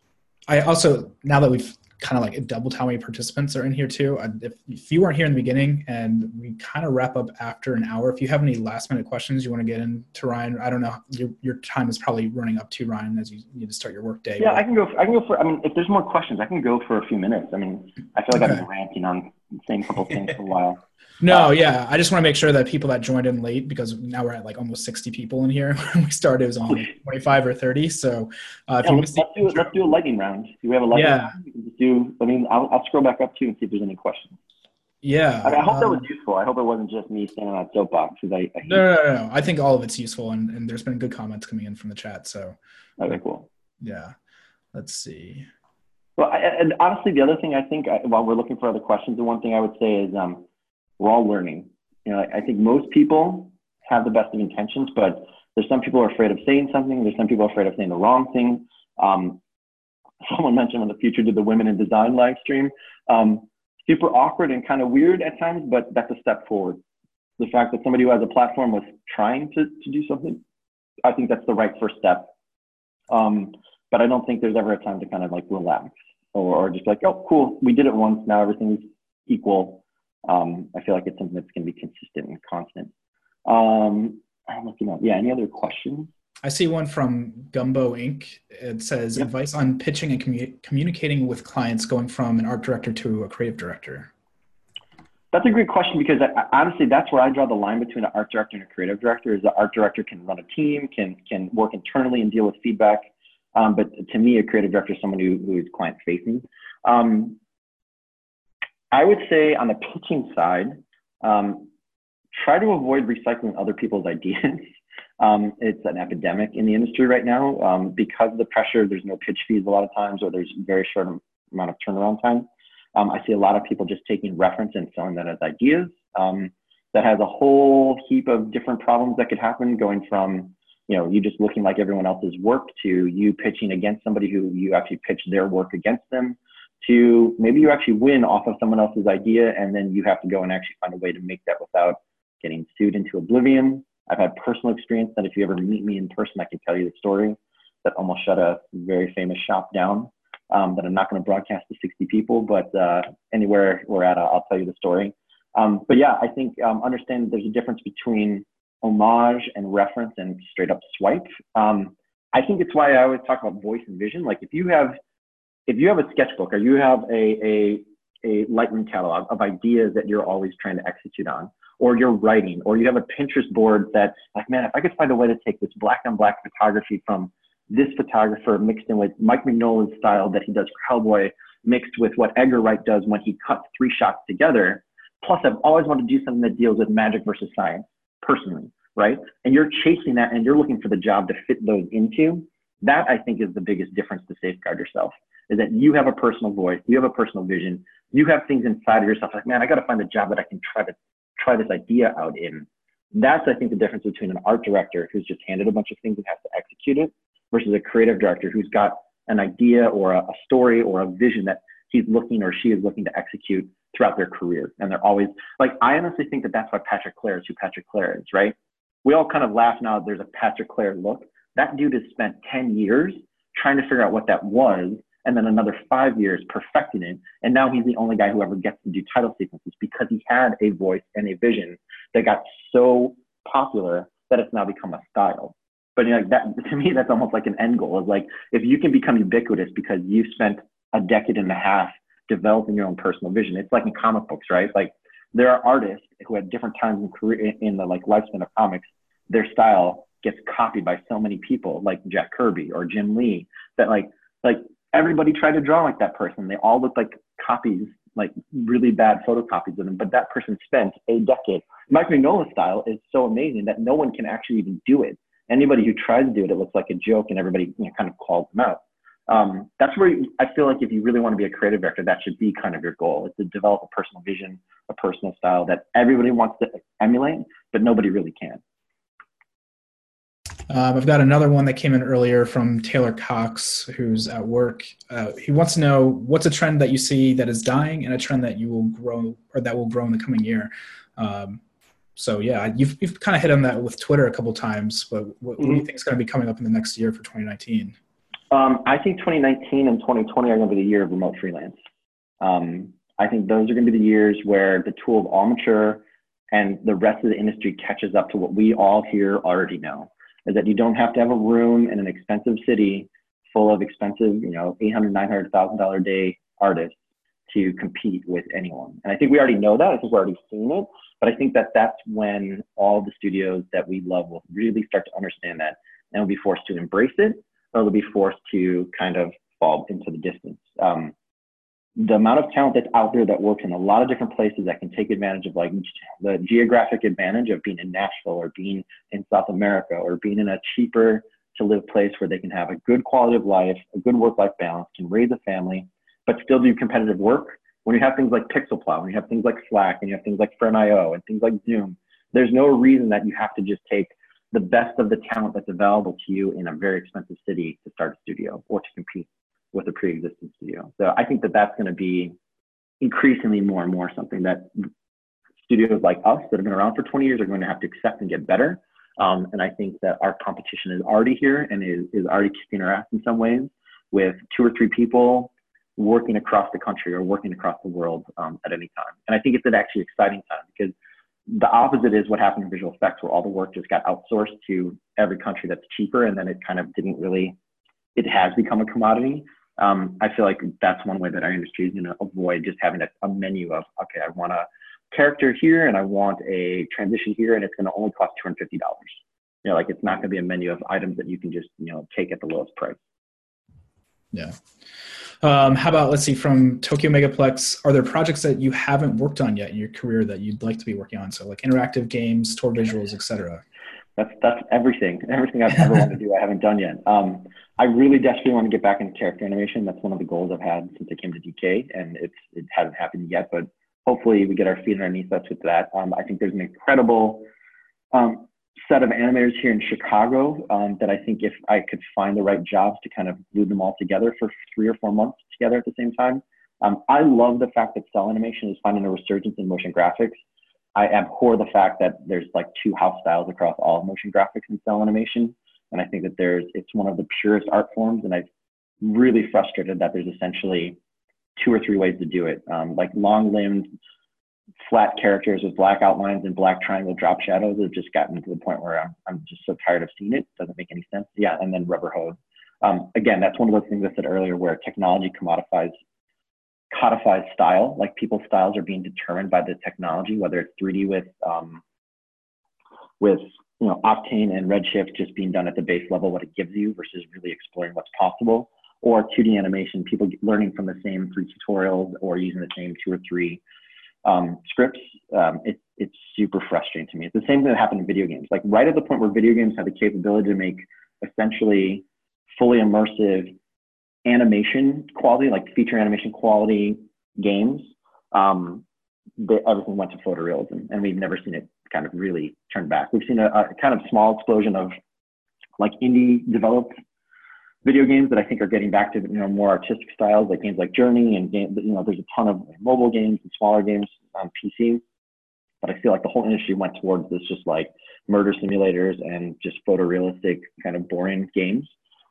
I also now that we've kind of like doubled how many participants are in here too. If, if you weren't here in the beginning and we kind of wrap up after an hour, if you have any last minute questions you want to get into Ryan, I don't know, your, your time is probably running up to Ryan as you need to start your work day. Yeah, but. I can go, I can go for, I mean, if there's more questions, I can go for a few minutes. I mean, I feel like okay. I've been ranting on the same couple things for a while. No, yeah. I just want to make sure that people that joined in late, because now we're at like almost 60 people in here. When we started, it was only 25 or 30. So uh, yeah, let's, let's, do, let's do a lightning round. Do we have a lightning yeah. round? just do, I mean, I'll, I'll scroll back up to you and see if there's any questions. Yeah. I, mean, I hope um, that was useful. I hope it wasn't just me standing on a soapbox. I, I no, no, no, no, I think all of it's useful, and, and there's been good comments coming in from the chat. So, okay, cool. Yeah. Let's see. Well, I, and honestly, the other thing I think I, while we're looking for other questions, the one thing I would say is um, we're all learning. You know, I, I think most people have the best of intentions, but there's some people are afraid of saying something. There's some people afraid of saying the wrong thing. Um, someone mentioned in the Futur did the women in design live stream. Um, super awkward and kind of weird at times, but that's a step forward. The fact that somebody who has a platform was trying to, to do something, I think that's the right first step. Um, but I don't think there's ever a time to kind of like relax or, or just like, oh, cool, we did it once, now everything's equal. Um, I feel like it's something that's going to be consistent and constant. Um, I'm looking up. Yeah, any other questions? I see one from Gumbo Inc. It says yep. advice on pitching and commu- communicating with clients going from an art director to a creative director. That's a great question because I, honestly, that's where I draw the line between an art director and a creative director. Is the art director can run a team, can can work internally and deal with feedback, um, but to me, a creative director is someone who, who is client facing. Um, I would say on the pitching side, um, try to avoid recycling other people's ideas. Um, it's an epidemic in the industry right now um, because of the pressure. There's no pitch fees a lot of times, or there's very short amount of turnaround time. Um, I see a lot of people just taking reference and selling that as ideas. That has a whole heap of different problems that could happen, going from you know you just looking like everyone else's work to you pitching against somebody who you actually pitch their work against them to maybe you actually win off of someone else's idea and then you have to go and actually find a way to make that without getting sued into oblivion I've had personal experience that if you ever meet me in person, I can tell you the story that almost shut a very famous shop down. Um, that I'm not going to broadcast to 60 people, but uh, anywhere we're at, I'll, tell you the story. Um, but yeah, I think um, understand there's a difference between homage and reference and straight up swipe. Um, I think it's why I always talk about voice and vision. Like if you have, if you have a sketchbook or you have a, a, a Lightroom catalog of ideas that you're always trying to execute on, or you're writing, or you have a Pinterest board that, like, man, if I could find a way to take this black on black photography from this photographer mixed in with Mike Mignola's style that he does Hellboy, mixed with what Edgar Wright does when he cuts three shots together. Plus, I've always wanted to do something that deals with magic versus science personally, right? And you're chasing that and you're looking for the job to fit those into. That I think is the biggest difference to safeguard yourself is that you have a personal voice, you have a personal vision, you have things inside of yourself like, man, I got to find a job that I can try to try this idea out in. That's, I think, the difference between an art director who's just handed a bunch of things and has to execute it versus a creative director who's got an idea or a, a story or a vision that he's looking or she is looking to execute throughout their career. And they're always like, I honestly think that that's why Patrick Clair is who Patrick Clair is, right? We all kind of laugh now there's a Patrick Clair look. That dude has spent 10 years trying to figure out what that was and then another five years perfecting it. And now he's the only guy who ever gets to do title sequences because he had a voice and a vision that got so popular that it's now become a style. But you know, like that to me, that's almost like an end goal. Is like if you can become ubiquitous because you've spent a decade and a half developing your own personal vision. It's like in comic books, right? Like there are artists who at different times in career in the like lifespan of comics, their style gets copied by so many people, like Jack Kirby or Jim Lee, that like like everybody tried to draw like that person. They all looked like copies, like really bad photocopies of them. But that person spent a decade. Mike Mignola's style is so amazing that no one can actually even do it. Anybody who tries to do it, it looks like a joke, and everybody you know, kind of calls them out. Um, that's where I feel like if you really want to be a creative director, that should be kind of your goal. Is to develop a personal vision, a personal style that everybody wants to emulate, but nobody really can. Um, I've got another one that came in earlier from Taylor Cox, who's at work. Uh, he wants to know what's a trend that you see that is dying and a trend that you will grow or that will grow in the coming year. Um, so yeah, you've, you've kind of hit on that with Twitter a couple times, but what, what do you mm-hmm. think is going to be coming up in the next year for 2019? Um, I think 2019 and 2020 are going to be the year of remote freelance. Um, I think those are going to be the years where the tools all mature and the rest of the industry catches up to what we all here already know is that you don't have to have a room in an expensive city full of expensive, you know, 800, 900,000 dollar a day artists to compete with anyone. And I think we already know that. I think we're already seeing it. But I think that that's when all the studios that we love will really start to understand that and will be forced to embrace it or they'll be forced to kind of fall into the distance. Um, the amount of talent that's out there that works in a lot of different places that can take advantage of like the geographic advantage of being in Nashville or being in South America or being in a cheaper to live place where they can have a good quality of life, a good work life balance, can raise a family, but still do competitive work. When you have things like Pixelplow, when you have things like Slack, and you have things like Frame.io and things like Zoom, there's no reason that you have to just take the best of the talent that's available to you in a very expensive city to start a studio or to compete with a pre-existing studio. So I think that that's going to be increasingly more and more something that studios like us that have been around for 20 years are going to have to accept and get better. Um, and I think that our competition is already here and is, is already kicking our ass in some ways with two or three people working across the country or working across the world um, at any time. And I think it's an actually exciting time because the opposite is what happened in visual effects where all the work just got outsourced to every country that's cheaper and then it kind of didn't really it has become a commodity um, I feel like that's one way that our industry is going to avoid just having a, a menu of, okay, I want a character here and I want a transition here and it's going to only cost $250. You know, like it's not going to be a menu of items that you can just, you know, take at the lowest price. Yeah. Um, how about, let's see, from Tokyo Megaplex, are there projects that you haven't worked on yet in your career that you'd like to be working on? So like interactive games, tour visuals, etc. That's, that's everything. Everything I've ever wanted to do, I haven't done yet. Um, I really desperately want to get back into character animation. That's one of the goals I've had since I came to DK, and it's it hasn't happened yet. But hopefully, we get our feet underneath us with that. Um, I think there's an incredible um, set of animators here in Chicago um, that I think if I could find the right jobs to kind of glue them all together for three or four months together at the same time. Um, I love the fact that cel animation is finding a resurgence in motion graphics. I abhor the fact that there's like two house styles across all motion graphics and cel animation. And I think that there's it's one of the purest art forms, and I'm really frustrated that there's essentially two or three ways to do it. Um, like long-limbed, flat characters with black outlines and black triangle drop shadows have just gotten to the point where I'm, I'm just so tired of seeing it. Doesn't make any sense. Yeah, and then rubber hose. Um, again, that's one of those things I said earlier where technology commodifies codifies style. Like people's styles are being determined by the technology, whether it's 3D with um, with you know, Octane and Redshift just being done at the base level, what it gives you versus really exploring what's possible, or 2D animation, people learning from the same three tutorials or using the same two or three um, scripts. Um, it, it's super frustrating to me. It's the same thing that happened in video games. Like right at the point where video games have the capability to make essentially fully immersive animation quality, like feature animation quality games, um, everything went to photorealism, and we've never seen it kind of really turned back. We've seen a, a kind of small explosion of like indie developed video games that I think are getting back to you know more artistic styles, like games like Journey and game. You know, there's a ton of mobile games and smaller games on PC. But I feel like the whole industry went towards this just like murder simulators and just photorealistic kind of boring games.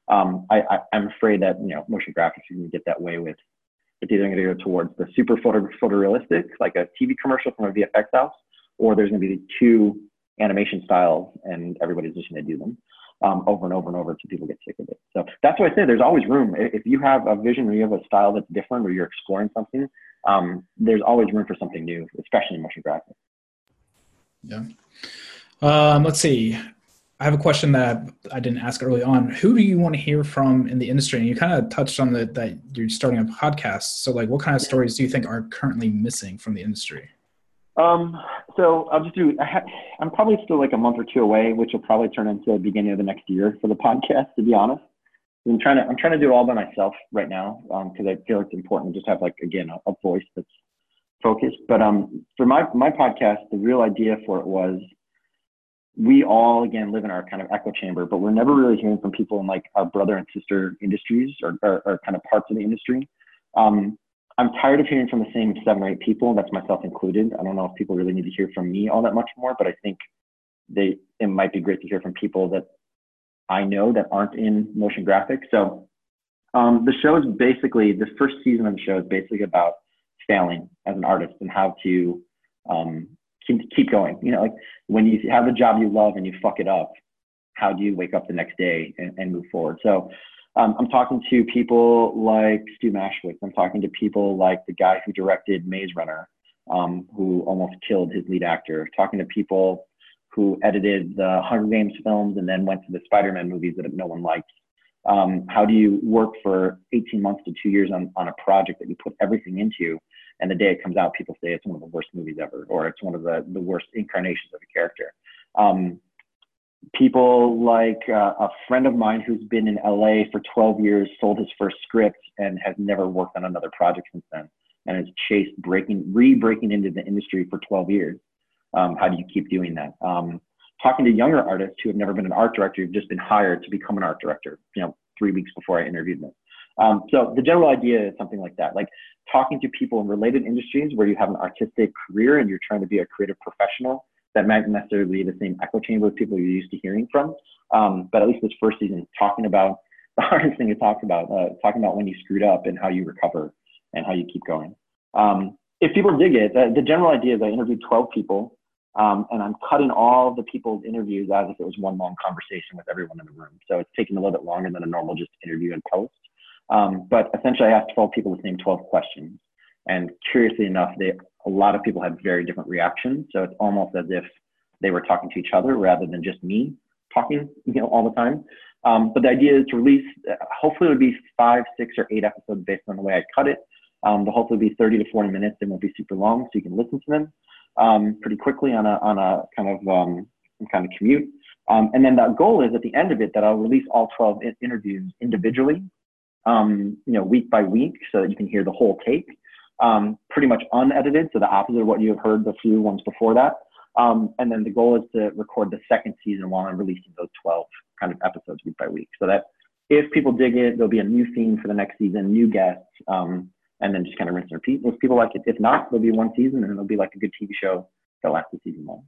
Um, I, I, am afraid that you know motion graphics are going to get that way with it's either going to go towards the super photo, photorealistic, like a TV commercial from a VFX house, or there's going to be the two animation styles and everybody's just going to do them um, over and over and over until people get sick of it. So that's why I say there's always room. If you have a vision or you have a style that's different or you're exploring something, um, there's always room for something new, especially in motion graphics. Yeah. Um, let's see. I have a question that I didn't ask early on. Who do you want to hear from in the industry? And you kind of touched on the, that you're starting a podcast. So, like, what kind of stories do you think are currently missing from the industry? Um, so I'll just do. I am probably still like a month or two away, which will probably turn into the beginning of the next year for the podcast. To be honest, I'm trying to I'm trying to do it all by myself right now because um, I feel it's important to just have like again a, a voice that's focused. But um, for my my podcast, the real idea for it was we all again live in our kind of echo chamber, but we're never really hearing from people in like our brother and sister industries or, or, or kind of parts of the industry. Um, I'm tired of hearing from the same seven or eight people. That's myself included. I don't know if people really need to hear from me all that much more, but I think they it might be great to hear from people that I know that aren't in motion graphics. So Um, the show is basically the first season of the show is basically about failing as an artist and how to um, keep, keep going. You know, like when you have a job you love and you fuck it up, how do you wake up the next day and, and move forward? So um, I'm talking to people like Stu Maschwitz. I'm talking to people like the guy who directed Maze Runner, um, who almost killed his lead actor. Talking to people who edited the Hunger Games films and then went to the Spider-Man movies that no one liked. Um, how do you work for 18 months to two years on, on a project that you put everything into, and the day it comes out, people say it's one of the worst movies ever, or it's one of the, the worst incarnations of a character. Um, people like uh, a friend of mine who's been in LA for 12 years, sold his first script, and has never worked on another project since then, and has chased breaking, re-breaking into the industry for 12 years. Um, how do you keep doing that? Um, talking to younger artists who have never been an art director, who've just been hired to become an art director, you know, three weeks before I interviewed them. Um, so the general idea is something like that, like talking to people in related industries where you have an artistic career and you're trying to be a creative professional that might necessarily be the same echo chamber of people you're used to hearing from. Um, but at least this first season, talking about the hardest thing to talk about, uh, talking about when you screwed up and how you recover and how you keep going. Um, if people dig it, the, general idea is I interviewed 12 people um, and I'm cutting all the people's interviews as if it was one long conversation with everyone in the room. So it's taking a little bit longer than a normal just interview and post. Um, but essentially, I asked 12 people the same 12 questions. And curiously enough, they, a lot of people had very different reactions. So it's almost as if they were talking to each other rather than just me talking, you know, all the time. Um, but the idea is to release, hopefully it would be five, six, or eight episodes based on the way I cut it. Um, they'll hopefully be 30 to 40 minutes. They won't be super long, so you can listen to them um, pretty quickly on a, on a kind of um, kind of commute. Um, and then the goal is at the end of it that I'll release all 12 interviews individually, um, you know, week by week, so that you can hear the whole take, um, pretty much unedited, so the opposite of what you have heard the few ones before that. Um, and then the goal is to record the second season while I'm releasing those 12 kind of episodes week by week, so that if people dig it, there'll be a new theme for the next season, new guests, um, and then just kind of rinse and repeat. If people like it, if not, there'll be one season and it'll be like a good TV show that lasts the season long.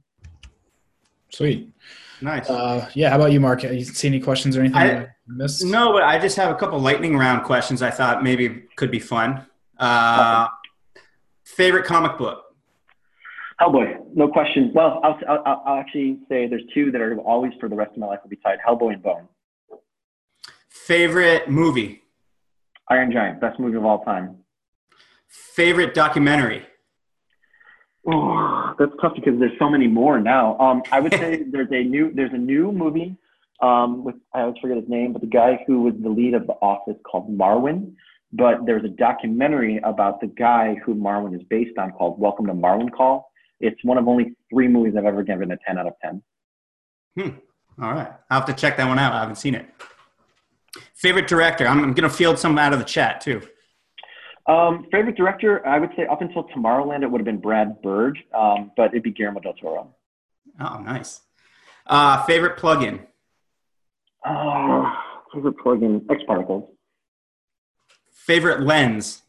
Sweet. Nice. Uh, yeah. How about you, Mark? You see any questions or anything I, missed? No, but I just have a couple lightning round questions I thought maybe could be fun. Uh, favorite comic book? Hellboy, no question. Well, I'll, I'll, I'll, actually say there's two that are always for the rest of my life will be tied: Hellboy and Bone. Favorite movie? Iron Giant, best movie of all time. Favorite documentary? Oh, that's tough because there's so many more now. Um, I would say there's a new there's a new movie um, with I always forget his name, but the guy who was the lead of The Office called Marwen. But there's a documentary about the guy who Marwen is based on called Welcome to Marwencol. It's one of only three movies I've ever given a 10 out of 10. Hmm. All right. I'll have to check that one out. I haven't seen it. Favorite director? I'm, I'm going to field some out of the chat too. Um, favorite director, I would say up until Tomorrowland, it would have been Brad Bird, um, but it'd be Guillermo del Toro. Oh, nice. Uh, favorite plugin? Oh, favorite plugin, X Particles. Favorite lens?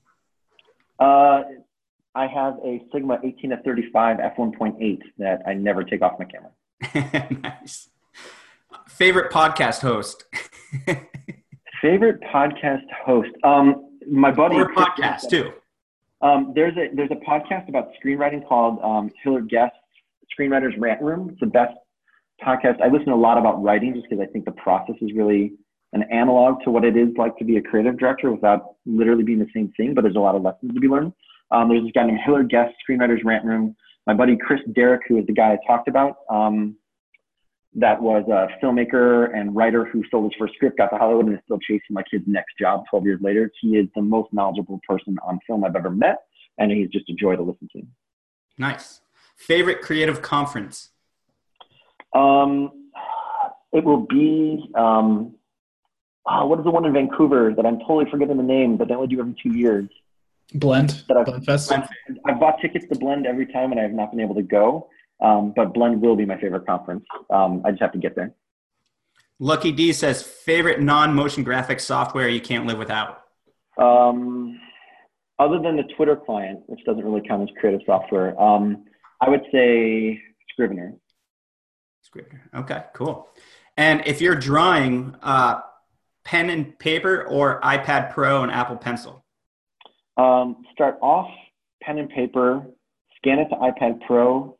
Uh, I have a Sigma 18 to 35 f1.8 that I never take off my camera. nice. Favorite podcast host? Favorite podcast host? Um, my buddy. Or podcast too. Um, there's a there's a podcast about screenwriting called um, Hilliard Guest Screenwriters Rant Room. It's the best podcast. I listen a lot about writing just because I think the process is really an analog to what it is like to be a creative director without literally being the same thing. But there's a lot of lessons to be learned. Um, there's this guy named Hilliard Guest Screenwriters Rant Room. My buddy Chris Derrick, who is the guy I talked about. Um, that was a filmmaker and writer who sold his first script, got to Hollywood, and is still chasing my kid's next job 12 years later. He is the most knowledgeable person on film I've ever met, and he's just a joy to listen to. Nice. Favorite creative conference? Um, it will be, um, oh, what is the one in Vancouver that I'm totally forgetting the name, but they only do every two years? Blend. That I've, Blend Fest. I've bought tickets to Blend every time, and I have not been able to go. Um, but Blend will be my favorite conference. Um, I just have to get there. Lucky D says favorite non-motion graphics software you can't live without. Um, other than the Twitter client, which doesn't really count as creative software, um, I would say Scrivener. Scrivener. Okay, cool. And if you're drawing uh, pen and paper or iPad Pro and Apple Pencil? Um, start off pen and paper, scan it to iPad Pro,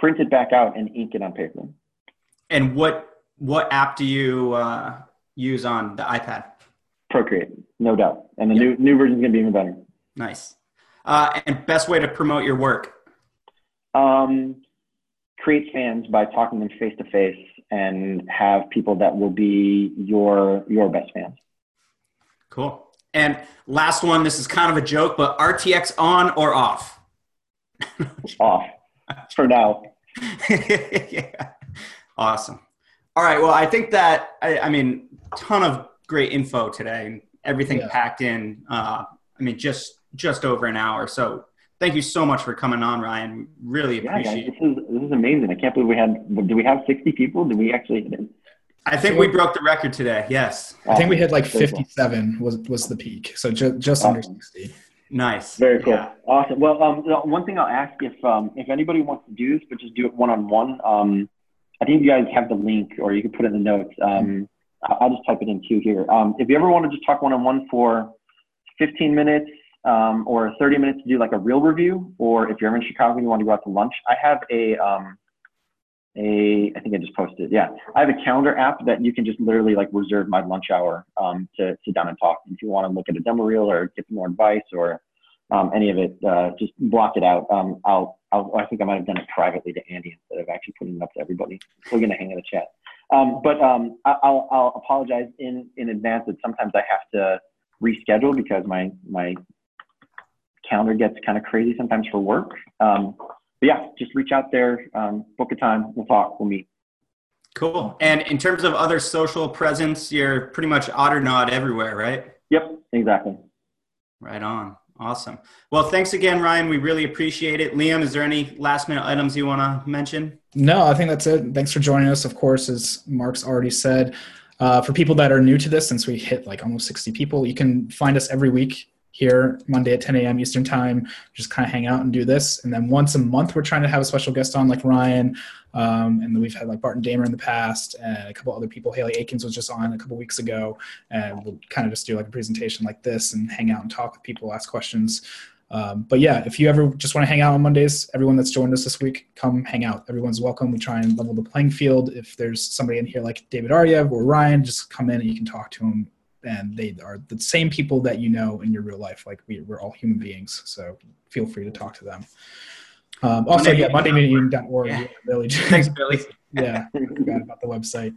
print it back out, and ink it on paper. And what what app do you uh, use on the iPad? Procreate, no doubt. And the yep. new new version is going to be even better. Nice. Uh, and best way to promote your work? Um, create fans by talking them face to face and have people that will be your your best fans. Cool. And last one, this is kind of a joke, but RTX on or off? off for now. yeah. Awesome. All right. Well, I think that I, I mean, ton of great info today. And everything yeah. packed in. Uh, I mean, just just over an hour. So thank you so much for coming on, Ryan. Really appreciate yeah, guys, this is amazing. I can't believe we had. Do we have sixty people? Do we actually hit it? I think we broke the record today. Yes. I think we hit like fifty-seven was was the peak. So just just awesome. under sixty. Nice. Very cool. Yeah. Awesome. Well, um, one thing I'll ask if um, if anybody wants to do this, but just do it one on one. Um, I think you guys have the link, or you can put it in the notes. Um, I'll just type it in too here. Um, if you ever want to just talk one on one for 15 minutes, um, or 30 minutes to do like a real review, or if you're in Chicago and you want to go out to lunch, I have a, um, a, I think I just posted, yeah, I have a calendar app that you can just literally like reserve my lunch hour um, to sit down and talk. If you want to look at a demo reel or get some more advice or um, any of it, uh, just block it out. Um, I'll, I'll, I think I might have done it privately to Andy instead of actually putting it up to everybody. We're going to hang in the chat. Um, but um, I'll, I'll apologize in, in advance that sometimes I have to reschedule because my, my calendar gets kind of crazy sometimes for work. Um, but yeah, just reach out there, um, book a time, we'll talk, we'll meet. Cool. And in terms of other social presence, you're pretty much Oddernod everywhere, right? Yep, exactly. Right on. Awesome. Well, thanks again, Ryan. We really appreciate it. Liam, is there any last minute items you want to mention? No, I think that's it. Thanks for joining us. Of course, as Mark's already said, uh, for people that are new to this, since we hit like almost 60 people, you can find us every week here Monday at 10 a.m. Eastern time, just kind of hang out and do this. And then once a month, we're trying to have a special guest on like Ryan. Um, and then we've had like Barton Damer in the past and a couple other people. Hayley Akins was just on a couple weeks ago. And we'll kind of just do like a presentation like this and hang out and talk with people, ask questions. Um, but yeah, if you ever just want to hang out on Mondays, everyone that's joined us this week, come hang out. Everyone's welcome. We try and level the playing field. If there's somebody in here like David Ariew or Ryan, just come in and you can talk to them and they are the same people that you know in your real life. Like we, we're all human beings, so feel free to talk to them. Um, also, Monday, yeah, MondayMeeting.org. Yeah. Billy. Thanks, Billy. yeah, forgot about the website.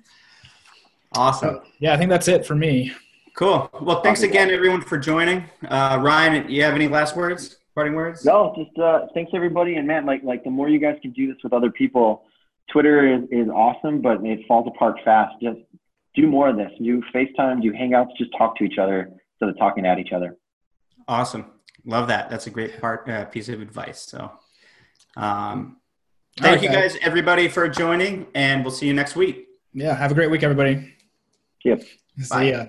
Awesome. So, yeah, I think that's it for me. Cool. Well, thanks again, everyone, for joining. Uh, Ryan, you have any last words? Parting words? No, just uh, thanks everybody. And man, like like the more you guys can do this with other people, Twitter is, is awesome, but it falls apart fast. Just do more of this. Do FaceTime, do Hangouts, just talk to each other instead of talking at each other. Awesome. Love that. That's a great part uh, piece of advice. So, um, thank right, you guys, everybody, for joining, and we'll see you next week. Yeah. Have a great week, everybody. Yep. See ya.